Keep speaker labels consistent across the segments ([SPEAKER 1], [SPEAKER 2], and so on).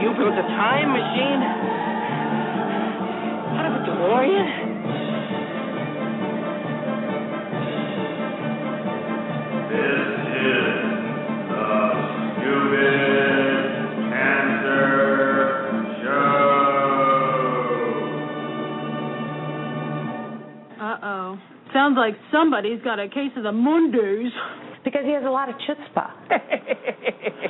[SPEAKER 1] you telling me you built a time machine? Out of a DeLorean?
[SPEAKER 2] This is the Stupid Cancer Show.
[SPEAKER 3] Uh oh. Sounds like somebody's got a case of the Mondays.
[SPEAKER 4] Because he has a lot of chutzpah.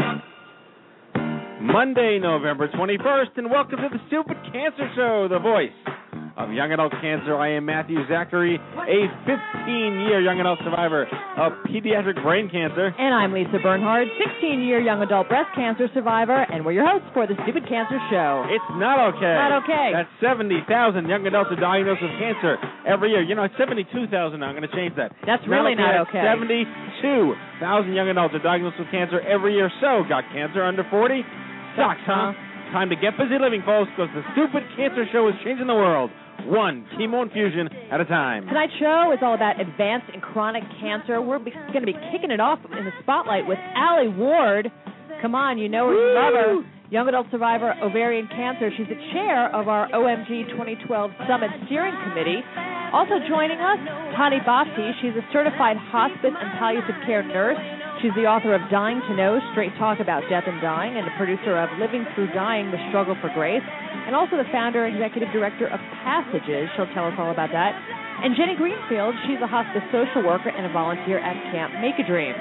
[SPEAKER 5] Monday, November 21st, and welcome to the Stupid Cancer Show, the voice of young adult cancer. I am Matthew Zachary, a 15-year young adult survivor of pediatric brain cancer.
[SPEAKER 6] And I'm Lisa Bernhard, 16 year young adult breast cancer survivor, and we're your hosts for the Stupid Cancer Show.
[SPEAKER 5] It's not okay.
[SPEAKER 6] Not okay.
[SPEAKER 5] That's 70,000 young adults are diagnosed with cancer every year. You know, it's 72,000 now. I'm going to change that.
[SPEAKER 6] That's really not okay.
[SPEAKER 5] 72,000 young adults are diagnosed with cancer every year. So, got cancer under 40? Sucks, huh? Time to get busy living, folks, because the Stupid Cancer Show is changing the world. One chemo infusion at a time.
[SPEAKER 6] Tonight's show is all about advanced and chronic cancer. We're going to be kicking it off in the spotlight with Alli Ward. Come on, you know her, you love her. Young adult survivor ovarian cancer. She's the chair of our OMG 2012 Summit Steering Committee. Also joining us, Tani Bahti. She's a certified hospice and palliative care nurse. She's the author of Dying to Know, Straight Talk About Death and Dying, and the producer of Living Through Dying, The Struggle for Grace, and also the founder and executive director of Passages. She'll tell us all about that. And Jenny Greenfield, she's a hospice social worker and a volunteer at Camp Mak-A-Dream.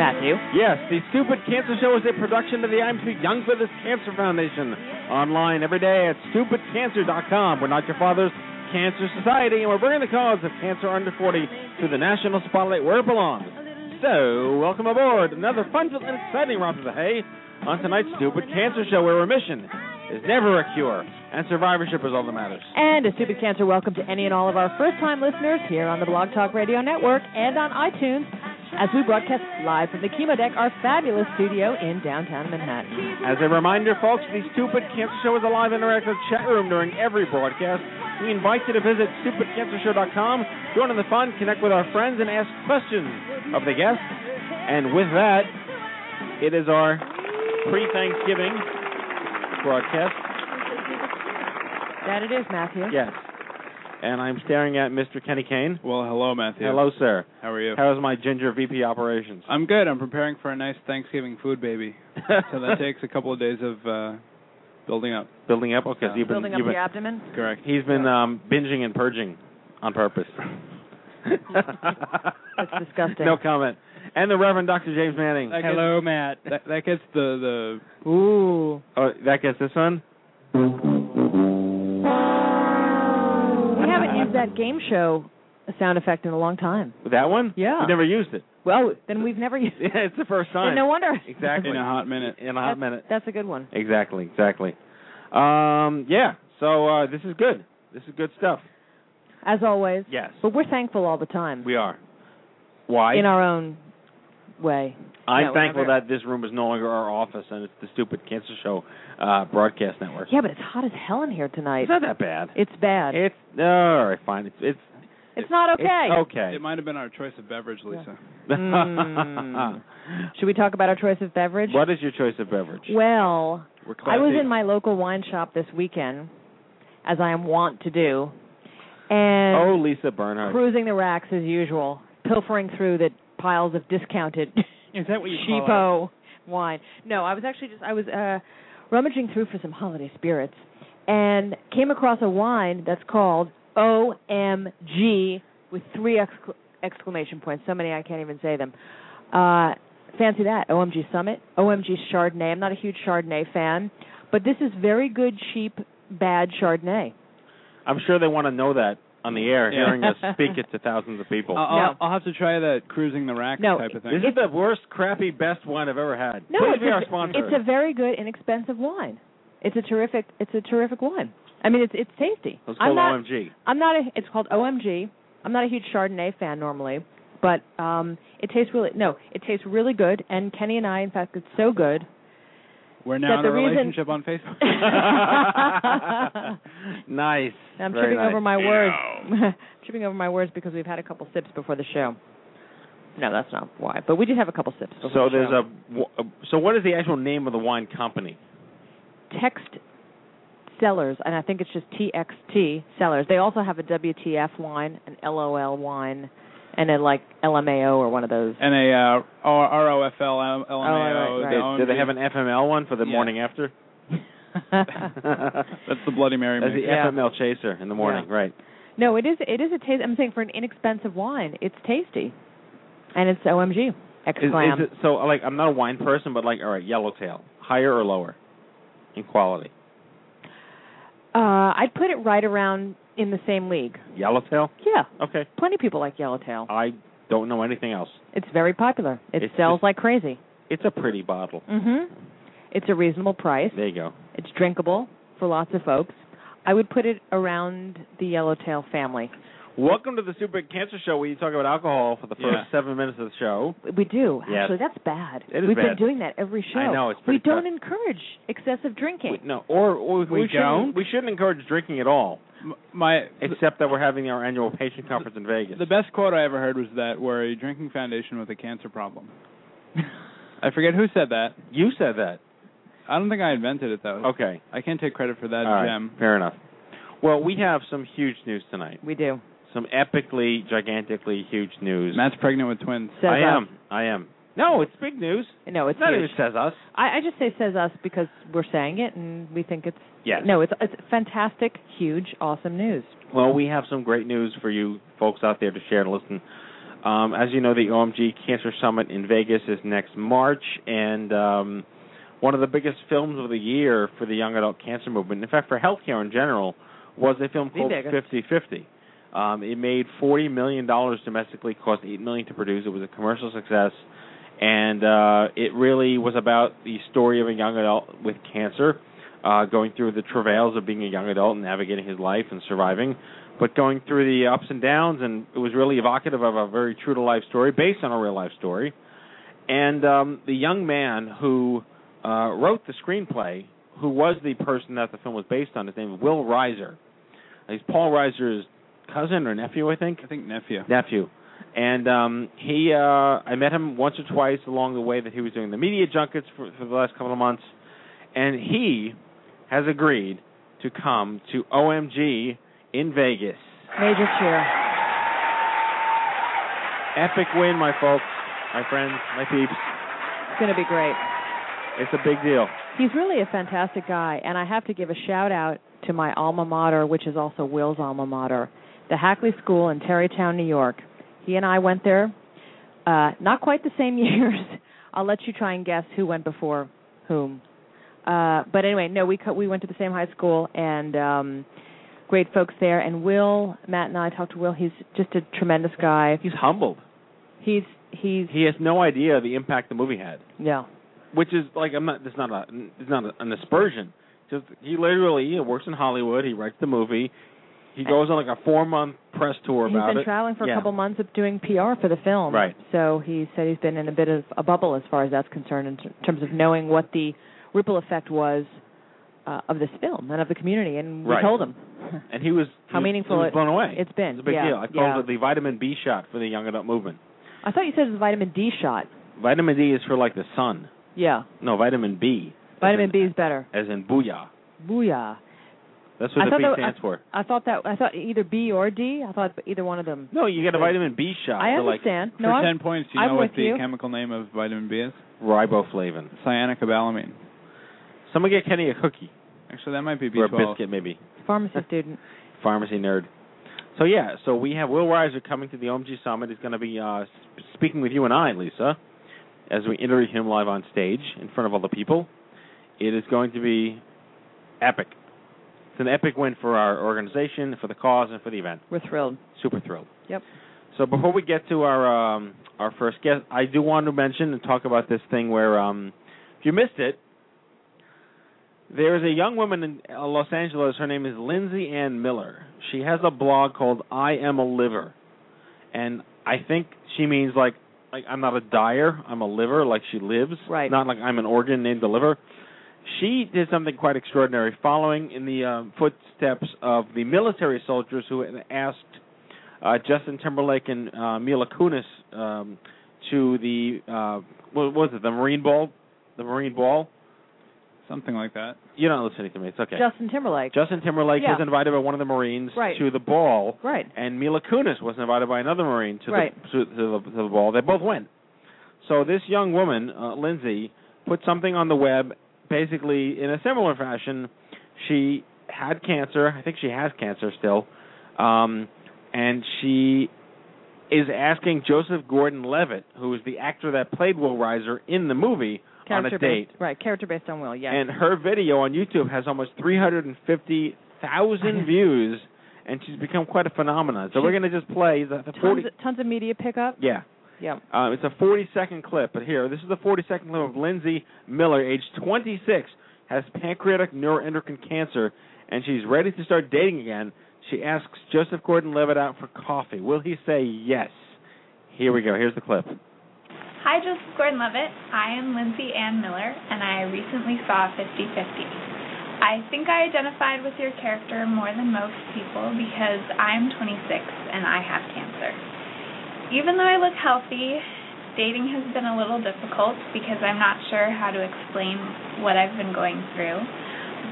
[SPEAKER 6] Matthew.
[SPEAKER 5] Yes, the Stupid Cancer Show is a production of the I'm Too Young for This Cancer Foundation. Online every day at stupidcancer.com. We're not your father's cancer society, and we're bringing the cause of cancer under 40 to the national spotlight where it belongs. So, welcome aboard. Another fun and exciting romp of the hay on tonight's Stupid Cancer Show, where remission is never a cure, and survivorship is all that matters.
[SPEAKER 6] And a Stupid Cancer welcome to any and all of our first time listeners here on the Blog Talk Radio Network and on iTunes as we broadcast live from the Chemo Deck, our fabulous studio in downtown Manhattan.
[SPEAKER 5] As a reminder, folks, the Stupid Cancer Show is a live interactive chat room during every broadcast. We invite you to visit stupidcancershow.com, join in the fun, connect with our friends, and ask questions of the guests. And with that, it is our pre-Thanksgiving broadcast.
[SPEAKER 6] That it is, Matthew.
[SPEAKER 5] Yes. And I'm staring at Mr. Kenny Kane.
[SPEAKER 7] Well, hello, Matthew.
[SPEAKER 5] Hello, sir.
[SPEAKER 7] How are you?
[SPEAKER 5] How's my ginger VP operations?
[SPEAKER 7] I'm good. I'm preparing for a nice Thanksgiving food baby. so that takes a couple of days of uh building up.
[SPEAKER 5] Building up? Okay, so you've been,
[SPEAKER 6] Building up
[SPEAKER 5] you've
[SPEAKER 6] the
[SPEAKER 5] been,
[SPEAKER 6] abdomen.
[SPEAKER 7] Correct.
[SPEAKER 5] He's been um, binging and purging on purpose.
[SPEAKER 6] That's disgusting.
[SPEAKER 5] No comment. And the Reverend Dr. James Manning.
[SPEAKER 7] That gets-
[SPEAKER 8] Matt.
[SPEAKER 7] That, that gets the
[SPEAKER 6] Ooh.
[SPEAKER 5] Oh, that gets this one?
[SPEAKER 6] We haven't used that game show sound effect in a long time.
[SPEAKER 5] That one?
[SPEAKER 6] Yeah.
[SPEAKER 5] You never used it.
[SPEAKER 6] Well, then we've never used
[SPEAKER 5] Yeah, it's the first time.
[SPEAKER 6] No wonder.
[SPEAKER 5] Exactly.
[SPEAKER 7] in a hot minute.
[SPEAKER 5] In a hot
[SPEAKER 6] That's-
[SPEAKER 5] minute.
[SPEAKER 6] That's a good one.
[SPEAKER 5] Exactly, exactly. Um, yeah. So uh, this is good. This is good stuff.
[SPEAKER 6] As always.
[SPEAKER 5] Yes.
[SPEAKER 6] But we're thankful all the time.
[SPEAKER 5] We are. Why?
[SPEAKER 6] In our own way.
[SPEAKER 5] I'm
[SPEAKER 6] No,
[SPEAKER 5] thankful
[SPEAKER 6] whenever-
[SPEAKER 5] that this room is no longer our office and it's the stupid Cancer Show uh, broadcast network.
[SPEAKER 6] Yeah, but it's hot as hell in here tonight.
[SPEAKER 5] It's not that bad.
[SPEAKER 6] It's bad.
[SPEAKER 5] It's all right. Fine. It's it's
[SPEAKER 6] It's not okay.
[SPEAKER 5] It's okay.
[SPEAKER 7] It might have been our choice of beverage, Lisa.
[SPEAKER 6] Mm. Should we talk about our choice of beverage?
[SPEAKER 5] what is your choice of beverage?
[SPEAKER 6] Well, I was in my local wine shop this weekend, as I am wont to do, and
[SPEAKER 5] Oh, Lisa Bernhardt.
[SPEAKER 6] cruising the racks as usual, pilfering through the piles of discounted
[SPEAKER 7] Is that what you call
[SPEAKER 6] cheapo wine. No, I was actually just I was uh rummaging through for some holiday spirits and came across a wine that's called OMG with three excla- exclamation points. So many I can't even say them. Uh fancy that. OMG Summit, OMG Chardonnay. I'm not a huge Chardonnay fan, but this is very good cheap bad Chardonnay.
[SPEAKER 5] I'm sure they want to know that on the air,
[SPEAKER 7] Yeah.
[SPEAKER 5] hearing us speak it to thousands of people.
[SPEAKER 7] I'll,
[SPEAKER 6] No.
[SPEAKER 7] I'll, I'll have to try that cruising the rack
[SPEAKER 6] No,
[SPEAKER 7] type of thing.
[SPEAKER 5] this is the worst, crappy, best wine I've ever had.
[SPEAKER 6] No,
[SPEAKER 5] Please
[SPEAKER 6] it's
[SPEAKER 5] be
[SPEAKER 6] a,
[SPEAKER 5] our sponsor.
[SPEAKER 6] it's a very good, inexpensive wine. It's a terrific. It's a terrific wine. I mean, it's it's tasty.
[SPEAKER 5] Let's
[SPEAKER 6] I'm not.
[SPEAKER 5] OMG.
[SPEAKER 6] I'm not a. It's called OMG. I'm not a huge Chardonnay fan normally, but um it tastes really no. It tastes really good. And Kenny and I, in fact, it's so good.
[SPEAKER 7] We're now in
[SPEAKER 6] the
[SPEAKER 7] a
[SPEAKER 6] reason-
[SPEAKER 7] relationship on Facebook.
[SPEAKER 5] nice.
[SPEAKER 6] I'm
[SPEAKER 5] Very
[SPEAKER 6] tripping
[SPEAKER 5] nice.
[SPEAKER 6] over my words. tripping over my words because we've had a couple sips before the show. No, that's not why. But we did have a couple sips. Before
[SPEAKER 5] So
[SPEAKER 6] the
[SPEAKER 5] there's
[SPEAKER 6] show.
[SPEAKER 5] a. So what is the actual name of the wine company?
[SPEAKER 6] text sellers, and I think it's just TXT sellers. They also have a WTF wine, an LOL wine, and a like LMAO or one of those.
[SPEAKER 7] and a uh, ROFL LMAO.
[SPEAKER 6] Oh, right, right.
[SPEAKER 7] the
[SPEAKER 5] Do they have an FML one for the
[SPEAKER 7] Yeah.
[SPEAKER 5] morning after?
[SPEAKER 7] That's the Bloody Mary
[SPEAKER 5] That's the
[SPEAKER 7] mix.
[SPEAKER 6] Yeah.
[SPEAKER 5] FML chaser in the morning, right?
[SPEAKER 6] no, it is it is a taste. I'm saying for an inexpensive wine, it's tasty, and it's OMG.
[SPEAKER 5] Is, is it, so like I'm not a wine person, but like all right, yellowtail, higher or lower in quality?
[SPEAKER 6] uh, I'd put it right around in the same league.
[SPEAKER 5] Yellowtail.
[SPEAKER 6] Yeah,
[SPEAKER 5] Okay.
[SPEAKER 6] plenty of people like Yellowtail.
[SPEAKER 5] I don't know anything else.
[SPEAKER 6] It's very popular. It
[SPEAKER 5] It's
[SPEAKER 6] sells
[SPEAKER 5] just-
[SPEAKER 6] like crazy.
[SPEAKER 5] It's a pretty bottle.
[SPEAKER 6] Mhm. It's a reasonable price.
[SPEAKER 5] There you go.
[SPEAKER 6] It's drinkable for lots of folks. I would put it around the Yellowtail family.
[SPEAKER 5] Welcome to the Stupid Cancer Show, where you talk about alcohol for the first
[SPEAKER 7] Yeah.
[SPEAKER 5] seven minutes of the show.
[SPEAKER 6] We do.
[SPEAKER 5] Yes.
[SPEAKER 6] Actually, that's bad.
[SPEAKER 5] It is
[SPEAKER 6] We've
[SPEAKER 5] bad.
[SPEAKER 6] been doing that every show.
[SPEAKER 5] I know, it's
[SPEAKER 6] we
[SPEAKER 5] pretty
[SPEAKER 6] don't
[SPEAKER 5] tough.
[SPEAKER 6] encourage excessive drinking.
[SPEAKER 5] We, no, or, or we,
[SPEAKER 7] We
[SPEAKER 5] shouldn't,
[SPEAKER 7] don't?
[SPEAKER 5] we shouldn't encourage drinking at all,
[SPEAKER 7] M- My
[SPEAKER 5] except that we're having our annual patient conference in Vegas.
[SPEAKER 7] the best quote I ever heard was that we're a drinking foundation with a cancer problem. I forget who said that.
[SPEAKER 5] you said that.
[SPEAKER 7] I don't think I invented it though.
[SPEAKER 5] Okay.
[SPEAKER 7] I can't take credit for that
[SPEAKER 5] All right.
[SPEAKER 7] gem.
[SPEAKER 5] Fair enough. Well, we have some huge news tonight.
[SPEAKER 6] we do.
[SPEAKER 5] Some epically, gigantically huge news.
[SPEAKER 7] Matt's pregnant with twins.
[SPEAKER 6] Says
[SPEAKER 5] I
[SPEAKER 6] us.
[SPEAKER 5] am. I am. No, it's big news.
[SPEAKER 6] No, it's
[SPEAKER 5] It's not
[SPEAKER 6] huge.
[SPEAKER 5] even says us.
[SPEAKER 6] I, I just say says us because we're saying it and we think it's
[SPEAKER 5] Yes.
[SPEAKER 6] no, it's it's fantastic, huge, awesome news.
[SPEAKER 5] Well, we have some great news for you folks out there to share and listen. Um, as you know, the OMG Cancer Summit in Vegas is next March, and um, one of the biggest films of the year for the young adult cancer movement, in fact, for healthcare in general, was a film called
[SPEAKER 6] biggest.
[SPEAKER 5] 50-50. Um, it made forty million dollars domestically, cost eight million to produce. It was a commercial success, and uh, it really was about the story of a young adult with cancer, uh, going through the travails of being a young adult and navigating his life and surviving, but going through the ups and downs. And it was really evocative of a very true to life story based on a real life story. And um, the young man who uh, wrote the screenplay, who was the person that the film was based on, his name is Will Reiser. He's Paul Reiser's cousin or nephew, I think
[SPEAKER 7] I think nephew.
[SPEAKER 5] nephew. And um he uh I met him once or twice along the way that he was doing the media junkets for, for the last couple of months. And he has agreed to come to OMG in Vegas.
[SPEAKER 6] Major cheer.
[SPEAKER 5] Epic win, my folks, my friends, my peeps.
[SPEAKER 6] It's going to be great.
[SPEAKER 5] It's a big deal.
[SPEAKER 6] He's really a fantastic guy, and I have to give a shout out to my alma mater, which is also Will's alma mater, the Hackley School in Tarrytown, New York. He and I went there, uh, not quite the same years. I'll let you try and guess who went before whom. Uh, but anyway, no, we co- we went to the same high school, and um, great folks there. And Will, Matt, and I talked to Will. He's just a tremendous guy.
[SPEAKER 5] He's humbled.
[SPEAKER 6] He's he's
[SPEAKER 5] He has no idea the impact the movie had.
[SPEAKER 6] yeah.
[SPEAKER 5] which is like I'm not. It's not a. It's not a, an aspersion. Just he literally he works in Hollywood. He writes the movie. He goes on like a four month press tour
[SPEAKER 6] He's
[SPEAKER 5] about
[SPEAKER 6] been traveling for
[SPEAKER 5] Yeah.
[SPEAKER 6] a couple months of doing PR for the film.
[SPEAKER 5] Right.
[SPEAKER 6] So he said he's been in a bit of a bubble as far as that's concerned in t- terms of knowing what the ripple effect was uh, of this film and of the community. And we
[SPEAKER 5] Right.
[SPEAKER 6] told him.
[SPEAKER 5] and he was
[SPEAKER 6] How
[SPEAKER 5] he was-
[SPEAKER 6] meaningful
[SPEAKER 5] he was
[SPEAKER 6] it-
[SPEAKER 5] blown away.
[SPEAKER 6] it's been.
[SPEAKER 5] It's a big
[SPEAKER 6] Yeah,
[SPEAKER 5] deal. I called
[SPEAKER 6] yeah.
[SPEAKER 5] it the vitamin B shot for the young adult movement.
[SPEAKER 6] I thought you said it was a vitamin D shot.
[SPEAKER 5] Vitamin D is for like the sun.
[SPEAKER 6] Yeah.
[SPEAKER 5] No, vitamin B.
[SPEAKER 6] Vitamin
[SPEAKER 5] as
[SPEAKER 6] B is better.
[SPEAKER 5] As in booyah.
[SPEAKER 6] Booyah.
[SPEAKER 5] That's what
[SPEAKER 6] I
[SPEAKER 5] the
[SPEAKER 6] thought
[SPEAKER 5] B
[SPEAKER 6] that-
[SPEAKER 5] stands for.
[SPEAKER 6] I thought that I thought either B or D. I thought either one of them.
[SPEAKER 5] No, you get a vitamin B shot.
[SPEAKER 6] I
[SPEAKER 5] for like
[SPEAKER 6] understand.
[SPEAKER 7] For
[SPEAKER 6] no, I'm,
[SPEAKER 7] 10 points, do you
[SPEAKER 6] I'm
[SPEAKER 7] know what the
[SPEAKER 6] you.
[SPEAKER 7] chemical name of vitamin B is?
[SPEAKER 5] riboflavin.
[SPEAKER 7] Cyanocobalamin.
[SPEAKER 5] Someone get Kenny a cookie
[SPEAKER 7] Actually, that might be
[SPEAKER 5] or a
[SPEAKER 7] B12.
[SPEAKER 5] biscuit, maybe.
[SPEAKER 6] pharmacy student.
[SPEAKER 5] Pharmacy nerd. So yeah, so we have Will Reiser coming to the OMG Summit. He's going to be uh, speaking with you and I, Lisa, as we interview him live on stage in front of all the people. It is going to be epic. It's an epic win for our organization, for the cause, and for the event.
[SPEAKER 6] We're thrilled.
[SPEAKER 5] Super thrilled.
[SPEAKER 6] Yep.
[SPEAKER 5] So before we get to our um, our first guest, I do want to mention and talk about this thing where um, if you missed it, there is a young woman in uh, Los Angeles. Her name is Lindsay Ann Miller. She has a blog called I Am a Liver, and I think she means like like I'm not a dyer, I'm a liver, like she lives,
[SPEAKER 6] Right.
[SPEAKER 5] Not like I'm an organ named the liver. She did something quite extraordinary, following in the uh, footsteps of the military soldiers who had asked uh, Justin Timberlake and uh, Mila Kunis um, to the uh, what was it? The Marine Ball, the Marine Ball.
[SPEAKER 7] Something like that.
[SPEAKER 5] You're not listening to me. It's okay.
[SPEAKER 6] Justin Timberlake.
[SPEAKER 5] Justin Timberlake
[SPEAKER 6] Yeah.
[SPEAKER 5] was invited by one of the Marines
[SPEAKER 6] Right.
[SPEAKER 5] to the ball,
[SPEAKER 6] right.
[SPEAKER 5] and Mila Kunis was invited by another Marine to
[SPEAKER 6] Right.
[SPEAKER 5] the to, to the to the ball. They both went. So this young woman, uh, Lindsay, put something on the web, basically in a similar fashion. She had cancer. I think she has cancer still, um, and she is asking Joseph Gordon-Levitt, who is the actor that played Will Reiser in the movie, on a date.
[SPEAKER 6] based, right? Character based on Will. Yes.
[SPEAKER 5] And her video on YouTube has almost 350,000 views, and she's become quite a phenomenon. So we're going to just play the, the 40.
[SPEAKER 6] tons, tons of media pickup.
[SPEAKER 5] Yeah.
[SPEAKER 6] Yeah.
[SPEAKER 5] Uh, it's a 40 second clip, but here, this is the 40 second clip of Lindsay Miller, age 26, has pancreatic neuroendocrine cancer, and she's ready to start dating again. She asks Joseph Gordon Levitt out for coffee. Will he say yes? Here we go. Here's the clip.
[SPEAKER 9] Hi, Joseph Gordon Levitt. I am Lindsay Ann Miller, and I recently saw 50 50. I think I identified with your character more than most people because I'm 26 and I have cancer. Even though I look healthy, dating has been a little difficult because I'm not sure how to explain what I've been going through.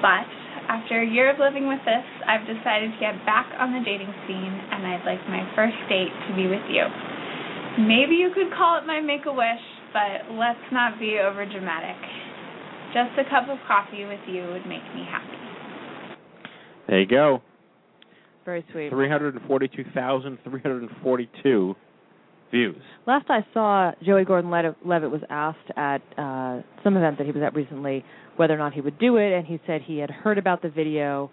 [SPEAKER 9] But after a year of living with this, I've decided to get back on the dating scene, and I'd like my first date to be with you. Maybe you could call it my make a wish, but let's not be over dramatic. Just a cup of coffee with you would make me happy.
[SPEAKER 5] There you go.
[SPEAKER 6] Very sweet.
[SPEAKER 5] 342,342 views.
[SPEAKER 6] Last I saw, Joey Gordon Levitt was asked at uh, some event that he was at recently whether or not he would do it, and he said he had heard about the video,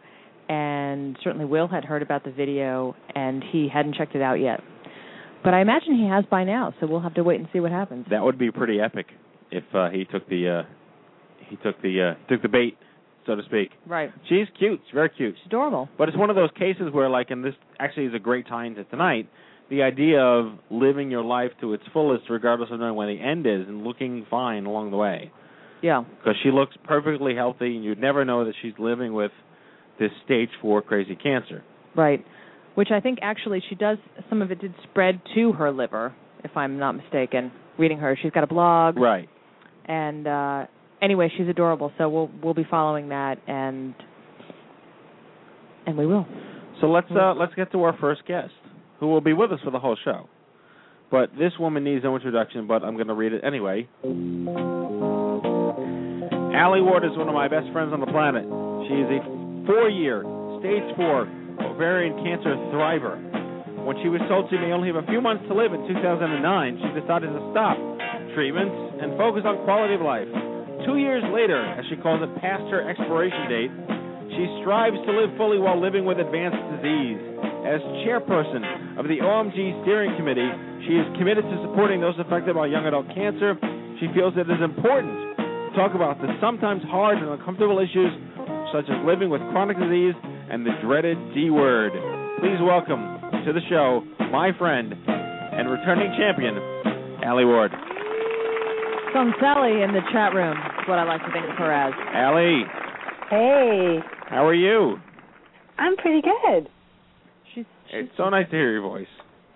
[SPEAKER 6] and certainly Will had heard about the video, and he hadn't checked it out yet. But I imagine he has by now, so we'll have to wait and see what happens.
[SPEAKER 5] That would be pretty epic if uh, he took the uh, he took the uh, took the bait, so to speak.
[SPEAKER 6] Right.
[SPEAKER 5] She's cute. She's very cute.
[SPEAKER 6] She's adorable.
[SPEAKER 5] But it's one of those cases where, like, and this actually is a great time to tonight. The idea of living your life to its fullest, regardless of knowing when the end is, and looking fine along the way.
[SPEAKER 6] Yeah.
[SPEAKER 5] Because she looks perfectly healthy, and you'd never know that she's living with this stage four crazy cancer.
[SPEAKER 6] Right. Which I think actually she does, some of it did spread to her liver, if I'm not mistaken. Reading her, she's got a blog.
[SPEAKER 5] Right.
[SPEAKER 6] And uh anyway, she's adorable, so we'll we'll be following that and and we will.
[SPEAKER 5] So let's uh, let's get to our first guest, who will be with us for the whole show. But this woman needs no introduction, but I'm going to read it anyway. Alli Ward is one of my best friends on the planet. She is a four-year, stage four ovarian cancer thriver. When she was told she may only have a few months to live in 2009, she decided to stop treatments and focus on quality of life. Two years later, as she calls it, past her expiration date, she strives to live fully while living with advanced disease. As chairperson of the OMG Steering Committee, she is committed to supporting those affected by young adult cancer. She feels it is important to talk about the sometimes hard and uncomfortable issues such as living with chronic disease and the dreaded D word. Please welcome to the show my friend and returning champion, Alli Ward.
[SPEAKER 6] Some Sally in the chat room is what I like to think of her as.
[SPEAKER 5] Alli,
[SPEAKER 8] Hey,
[SPEAKER 5] how are you?
[SPEAKER 8] I'm pretty good.
[SPEAKER 6] She's,
[SPEAKER 5] It's so nice to hear your voice.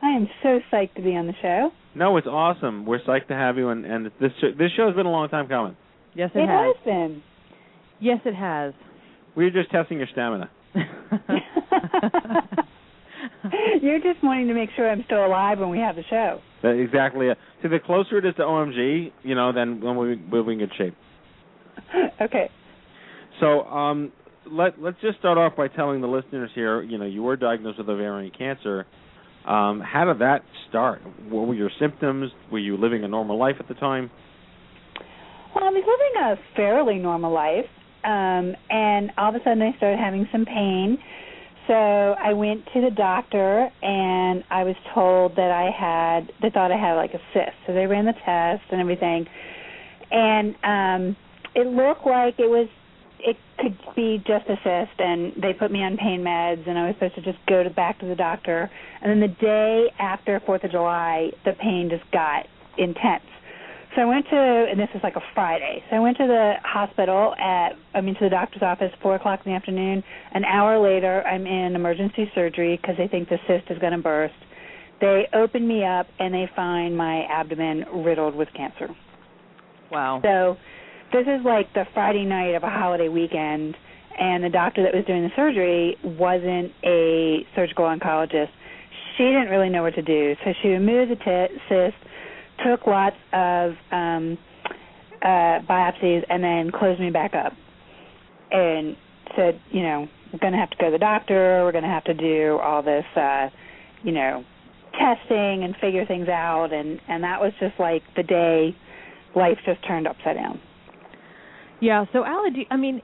[SPEAKER 8] I am so psyched to be on the show.
[SPEAKER 5] No, it's awesome. We're psyched to have you, and, and this show, this show has been a long time coming.
[SPEAKER 6] Yes, it, has.
[SPEAKER 8] It
[SPEAKER 6] has.
[SPEAKER 8] has been.
[SPEAKER 6] Yes, it has.
[SPEAKER 5] We were just testing your stamina.
[SPEAKER 8] You're just wanting to make sure I'm still alive when we have the show.
[SPEAKER 5] That- exactly. it. See, the closer it is to OMG, you know, then when we we'll be in good shape.
[SPEAKER 8] okay.
[SPEAKER 5] So, um, let let's just start off by telling the listeners here. You know, you were diagnosed with ovarian cancer. Um, how did that start? What were your symptoms? Were you living a normal life at the time?
[SPEAKER 8] Well, I was living a fairly normal life, um, and all of a sudden I started having some pain. So I went to the doctor, and I was told that I had. They thought I had like a cyst, so they ran the test and everything, and um, it looked like it was. It could be just a cyst, and they put me on pain meds, and I was supposed to just go to back to the doctor. And then the day after Fourth of July, the pain just got intense. So I went to, and this is like a Friday. So I went to the hospital at, I mean, to the doctor's office, four o'clock in the afternoon. An hour later, I'm in emergency surgery because they think the cyst is going to burst. They open me up and they find my abdomen riddled with cancer.
[SPEAKER 6] Wow.
[SPEAKER 8] So this is like the Friday night of a holiday weekend, and the doctor that was doing the surgery wasn't a surgical oncologist. She didn't really know what to do, so she removed the t- cyst, took lots of um, uh, biopsies, and then closed me back up, and said, you know, we're going to have to go to the doctor. We're going to have to do all this, uh, you know, testing and figure things out, and and that was just like the day life just turned upside down.
[SPEAKER 6] Yeah. So, Alli, do you, I mean,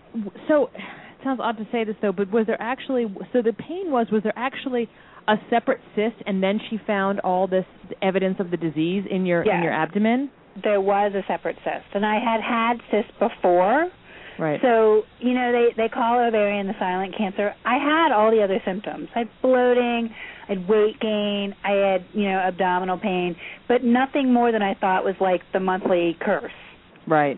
[SPEAKER 6] so it sounds odd to say this though, but was there actually? So the pain was was there actually a separate cyst, and then she found all this evidence of the disease in your in your abdomen?
[SPEAKER 8] There was a separate cyst, and I had had cysts before.
[SPEAKER 6] Right.
[SPEAKER 8] So you know they they call ovarian the silent cancer. I had all the other symptoms. I had bloating, I had weight gain, I had you know abdominal pain, but nothing more than I thought was like the monthly curse.
[SPEAKER 6] Right.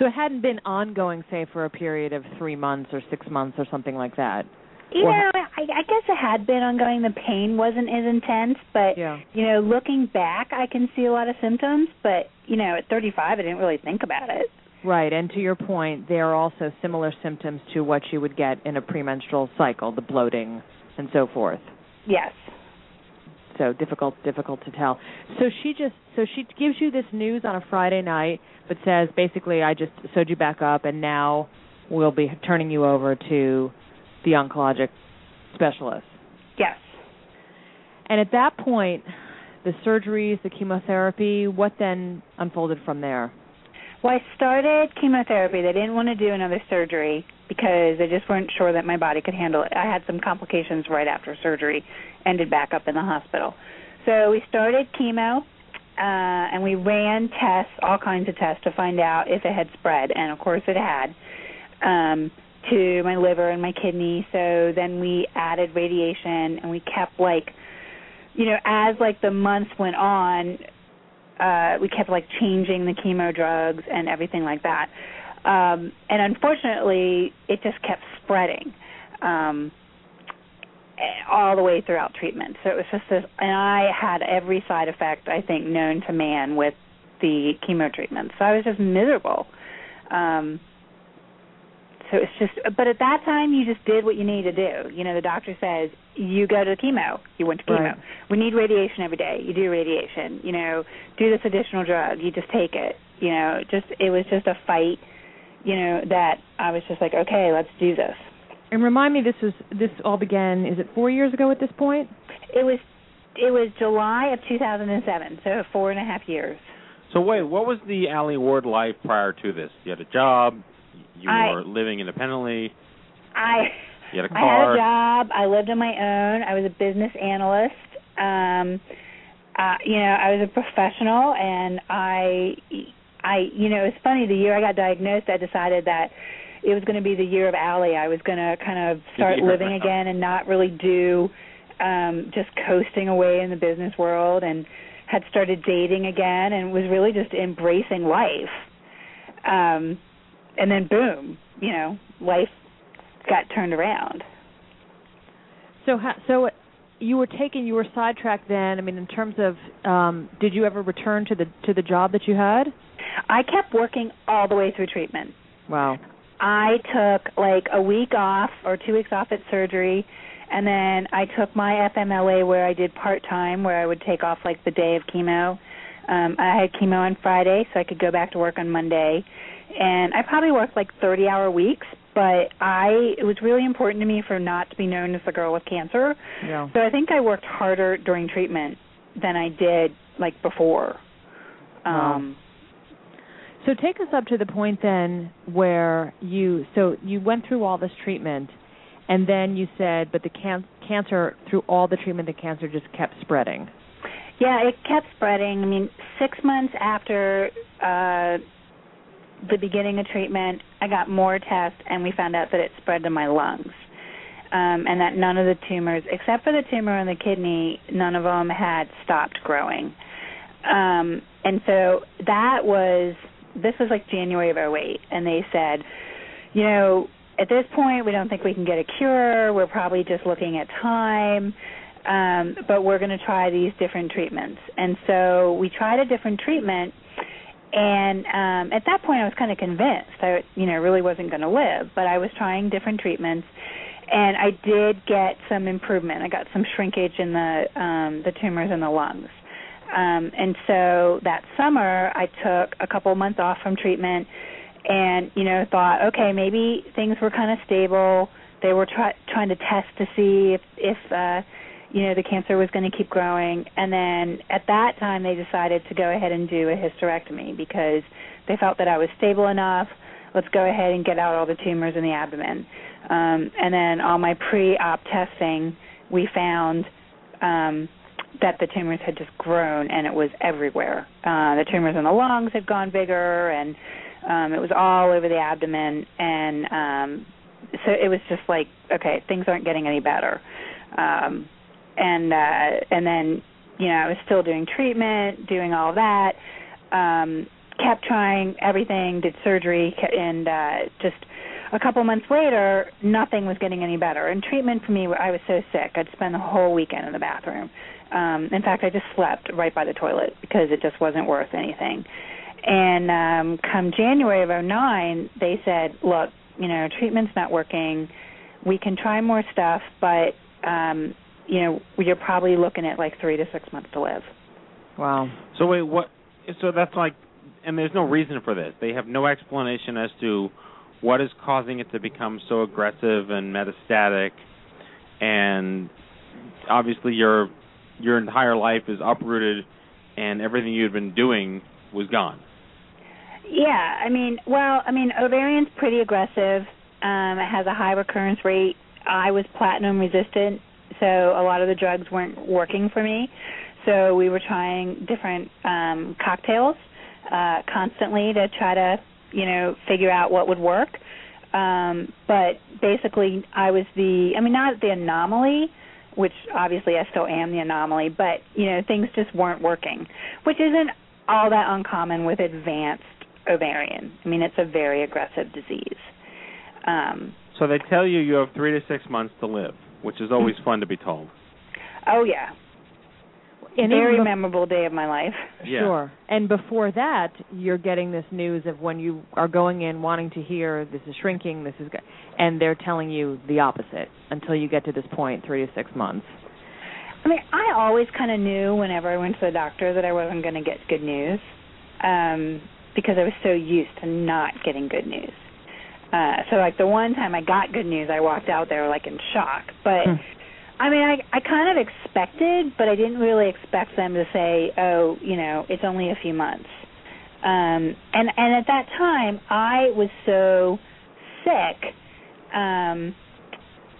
[SPEAKER 6] So it hadn't been ongoing, say, for a period of three months or six months or something like that.
[SPEAKER 8] You
[SPEAKER 6] Or-
[SPEAKER 8] know, I, I guess it had been ongoing. The pain wasn't as intense, but
[SPEAKER 6] Yeah.
[SPEAKER 8] you know, looking back, I can see a lot of symptoms. But you know, at 35, I didn't really think about it.
[SPEAKER 6] Right, and to your point, there are also similar symptoms to what you would get in a premenstrual cycle, the bloating and so forth.
[SPEAKER 8] Yes.
[SPEAKER 6] So difficult, difficult to tell. So she just, so she gives you this news on a Friday night, but says basically, I just sewed you back up, and now we'll be turning you over to the oncologic specialist.
[SPEAKER 8] Yes.
[SPEAKER 6] And at that point, the surgeries, the chemotherapy, what then unfolded from there?
[SPEAKER 8] Well, I started chemotherapy. They didn't want to do another surgery because they just weren't sure that my body could handle it. I had some complications right after surgery, ended back up in the hospital. So we started chemo, uh, and we ran tests, all kinds of tests, to find out if it had spread, and of course it had, um, to my liver and my kidney. So then we added radiation, and we kept like, you know, as like the months went on, uh we kept like changing the chemo drugs and everything like that. Um and unfortunately it just kept spreading um all the way throughout treatment. So it was just this and i had every side effect i think known to man with the chemo treatment. So i was just miserable. Um so it's just but at that time you just did what you needed to do you know the doctor says you go to chemo you went to chemo
[SPEAKER 6] Right.
[SPEAKER 8] we need radiation every day you do radiation you know do this additional drug you just take it you know just it was just a fight you know that i was just like okay let's do this
[SPEAKER 6] And remind me, this was this all began. Is it four years ago at this point?
[SPEAKER 8] it was it was july of 2007 so four and a half years
[SPEAKER 5] So wait, what was the Alli Ward life prior to this? You had a job, you
[SPEAKER 8] I-
[SPEAKER 5] were living independently,
[SPEAKER 8] i
[SPEAKER 5] you had a
[SPEAKER 8] I had
[SPEAKER 5] car.
[SPEAKER 8] a job. I lived on my own. I was a business analyst. Um, uh, you know, I was a professional, and I, I, you know, it's funny. The year I got diagnosed, I decided that it was going to be the year of Alli. I was going to kind of start living again and not really do um just coasting away in the business world and had started dating again and was really just embracing life um and then boom you know life got turned around
[SPEAKER 6] So, ha- so you were taken, you were sidetracked. Then, I mean, in terms of, um, did you ever return to the to the job that you had?
[SPEAKER 8] I kept working all the way through treatment.
[SPEAKER 6] Wow.
[SPEAKER 8] I took like a week off or two weeks off at surgery, and then I took my FMLA where I did part time, where I would take off like the day of chemo. Um, I had chemo on Friday, so I could go back to work on Monday, and I probably worked like 30 hour weeks. But I, it was really important to me for not to be known as the girl with cancer.
[SPEAKER 6] Yeah.
[SPEAKER 8] So I think I worked harder during treatment than I did like before.
[SPEAKER 6] Wow.
[SPEAKER 8] Um,
[SPEAKER 6] So take us up to the point then where you so you went through all this treatment and then you said but the can- cancer through all the treatment the cancer just kept spreading.
[SPEAKER 8] Yeah, it kept spreading. I mean, six months after uh, the beginning of treatment, I got more tests, and we found out that it spread to my lungs, um, and that none of the tumors, except for the tumor in the kidney, none of them had stopped growing. Um, and so that was this was like January of 08, and they said, you know, at this point, we don't think we can get a cure. We're probably just looking at time um, but we're going to try these different treatments. And so we tried a different treatment, and um, at that point, I was kind of convinced I, you know, really wasn't going to live. But I was trying different treatments, and I did get some improvement. I got some shrinkage in the um, the tumors in the lungs. Um, and so that summer, I took a couple months off from treatment, and you know, thought, okay, maybe things were kind of stable. They were try- trying to test to see if if uh, you know the cancer was going to keep growing. And then at that time they decided to go ahead and do a hysterectomy because they felt that I was stable enough. Let's go ahead and get out all the tumors in the abdomen. Um and then on my pre-op testing we found um that the tumors had just grown and it was everywhere. Uh the tumors in the lungs had gone bigger and um it was all over the abdomen. And um so it was just like okay things aren't getting any better. Um and uh and then you know I was still doing treatment, doing all that. Um kept trying everything, did surgery and uh just a couple months later nothing was getting any better. And treatment for me I was so sick. I'd spend the whole weekend in the bathroom. Um in fact I just slept right by the toilet because it just wasn't worth anything. And um come January of '09, they said, "Look, you know, treatment's not working. We can try more stuff, but um you know, you're probably looking at like three to six months to live.
[SPEAKER 6] Wow.
[SPEAKER 5] So wait, what? So that's like, and there's no reason for this. They have no explanation as to what is causing it to become so aggressive and metastatic, and obviously your your entire life is uprooted, and everything you'd been doing was gone.
[SPEAKER 8] Yeah, I mean, well, I mean, ovarian's pretty aggressive. Um, it has a high recurrence rate. I was platinum resistant, so a lot of the drugs weren't working for me. So we were trying different um, cocktails uh, constantly to try to, you know, figure out what would work. Um, but basically, I was the, I mean, not the anomaly, which obviously I still am the anomaly, but you know, things just weren't working, which isn't all that uncommon with advanced ovarian. I mean, it's a very aggressive disease. Um,
[SPEAKER 5] So they tell you you have three to six months to live, which is always fun to be told.
[SPEAKER 8] oh yeah,
[SPEAKER 6] And
[SPEAKER 8] very
[SPEAKER 6] even
[SPEAKER 8] memorable day of my life.
[SPEAKER 5] Yeah.
[SPEAKER 6] Sure. And before that, you're getting this news of when you are going in wanting to hear this is shrinking, this is go- and they're telling you the opposite until you get to this point, 3 to 6 months.
[SPEAKER 8] I mean, I always kind of knew whenever I went to the doctor that I wasn't going to get good news, um, because I was so used to not getting good news. Uh, so like the one time I got good news, I walked out there like in shock. But
[SPEAKER 6] Hmm.
[SPEAKER 8] I mean, I I kind of expected, but I didn't really expect them to say, "Oh, you know, it's only a few months." Um, and and at that time, I was so sick um,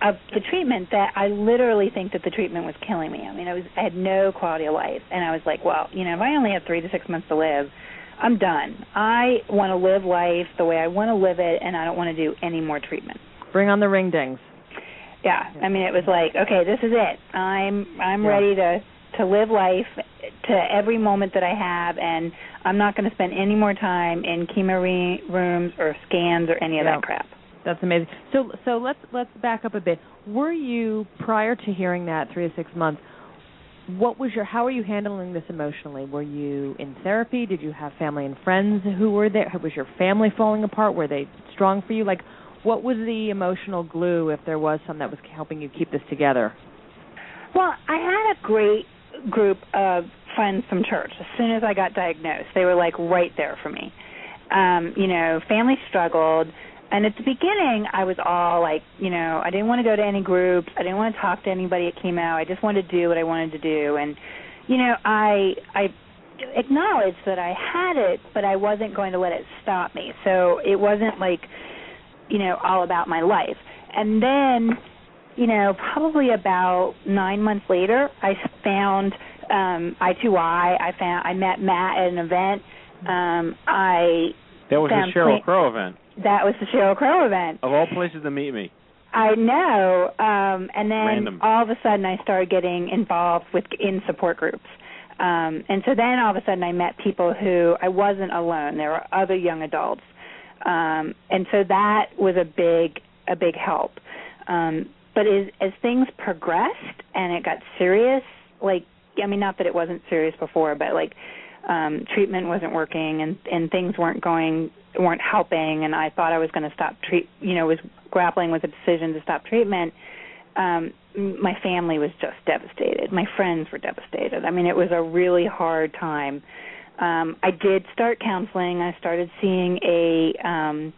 [SPEAKER 8] of the treatment that I literally think that the treatment was killing me. I mean, I was I had no quality of life, and I was like, "Well, you know, if I only have three to six months to live." I'm done. I want to live life the way I want to live it, and I don't want to do any more treatment.
[SPEAKER 6] Bring on the ring dings.
[SPEAKER 8] Yeah, I mean, it was like, okay, this is it. I'm I'm
[SPEAKER 6] Yeah.
[SPEAKER 8] ready to to live life to every moment that I have, and I'm not going to spend any more time in chemo re- rooms or scans or any of
[SPEAKER 6] Yeah.
[SPEAKER 8] that crap.
[SPEAKER 6] That's amazing. So so let's let's back up a bit. Were you prior to hearing that 3 to 6 months what was your how are you handling this emotionally? Were you in therapy? Did you have family and friends who were there? Was your family falling apart? Were they strong for you? Like what was the emotional glue if there was some that was helping you keep this together?
[SPEAKER 8] Well, I had a great group of friends from church. As soon as I got diagnosed, they were like right there for me. Um, you know, family struggled, and at the beginning, I was all like, you know, I didn't want to go to any groups. I didn't want to talk to anybody came out. I just wanted to do what I wanted to do, and you know, I I acknowledged that I had it, but I wasn't going to let it stop me. So it wasn't like, you know, all about my life. And then you know, probably about nine months later, I found um I2I. I found I met Matt at an event. Um I
[SPEAKER 5] That was the
[SPEAKER 8] Sheryl
[SPEAKER 5] Crow event.
[SPEAKER 8] That was the Sheryl Crow event.
[SPEAKER 5] Of all places to meet me.
[SPEAKER 8] I know. Um and then
[SPEAKER 5] Random.
[SPEAKER 8] all of a sudden I started getting involved with in support groups. Um and so then all of a sudden I met people who I wasn't alone. There were other young adults. Um and so that was a big a big help. Um but as as things progressed and it got serious, like I mean not that it wasn't serious before, but like um treatment wasn't working and and things weren't going weren't helping and I thought I was going to stop treat you know was grappling with a decision to stop treatment um my family was just devastated. My friends were devastated. I mean it was a really hard time. Um I did start counseling. I started seeing a um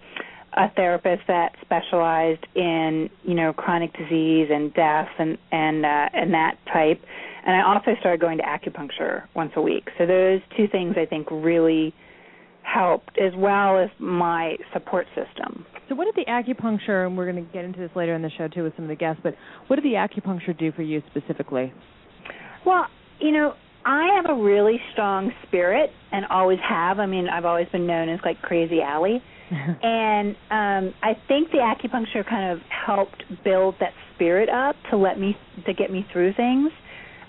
[SPEAKER 8] a therapist that specialized in you know chronic disease and death and and uh and that type and I also started going to acupuncture once a week so those two things I think really helped as well as my support system
[SPEAKER 6] So what did the acupuncture and we're going to get into this later in the show too with some of the guests, but what did the acupuncture do for you specifically?
[SPEAKER 8] Well, you know, I have a really strong spirit and always have. I mean, I've always been known as like Crazy Alli. and um I think the acupuncture kind of helped build that spirit up to let me to get me through things.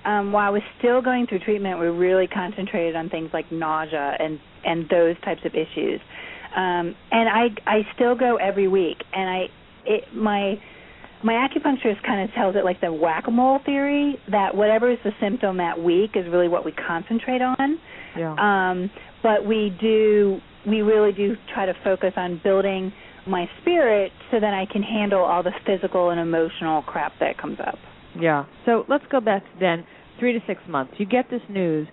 [SPEAKER 8] Um while I was still going through treatment, we really concentrated on things like nausea and and those types of issues. Um and I I still go every week and I it my my acupuncturist kind of tells it like the whack-a-mole theory that whatever is the symptom that week is really what we concentrate on.
[SPEAKER 6] Yeah.
[SPEAKER 8] Um, but we do we really do try to focus on building my spirit so that I can handle all the physical and emotional crap that comes up.
[SPEAKER 6] Yeah. So let's go back to then three to six months. You get this news.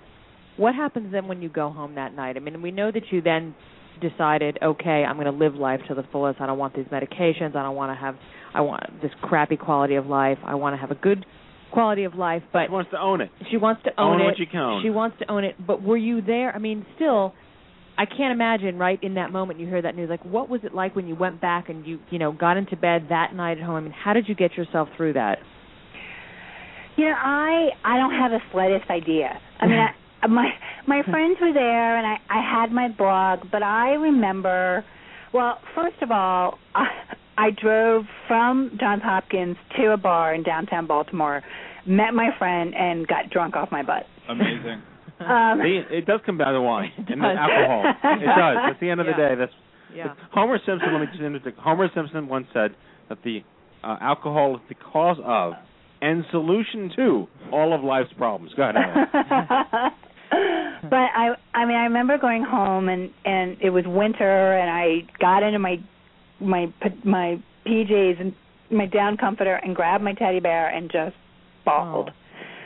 [SPEAKER 6] What happens then when you go home that night? I mean, we know that you then decided, okay, I'm going to live life to the fullest. I don't want these medications. I don't want to have. I want this crappy quality of life. I want to have a good quality of life. But
[SPEAKER 5] She wants to own it.
[SPEAKER 6] she wants to own,
[SPEAKER 5] Own
[SPEAKER 6] it.
[SPEAKER 5] what you can own.
[SPEAKER 6] She wants to own it. But were you there? I mean, still, I can't imagine. Right in that moment, you hear that news. Like, what was it like when you went back and you, you know, got into bed that night at home? I mean, how did you get yourself through that?
[SPEAKER 8] You know, I I don't have the slightest idea. I mean, I, my my friends were there, and I I had my blog, but I remember. Well, first of all, I, I drove from Johns Hopkins to a bar in downtown Baltimore, met my friend, and got drunk off my butt.
[SPEAKER 7] Amazing.
[SPEAKER 8] Um,
[SPEAKER 5] See, it does come down to wine and the alcohol. It does. At the end of the day, that's
[SPEAKER 6] Yeah.
[SPEAKER 5] Homer Simpson. Let me just interject. Homer Simpson once said that the uh, alcohol is the cause of and solution to all of life's problems. Go ahead. Alan.
[SPEAKER 8] but I I mean I remember going home and and it was winter and I got into my my p- my PJs and my down comforter and grabbed my teddy bear and just bawled.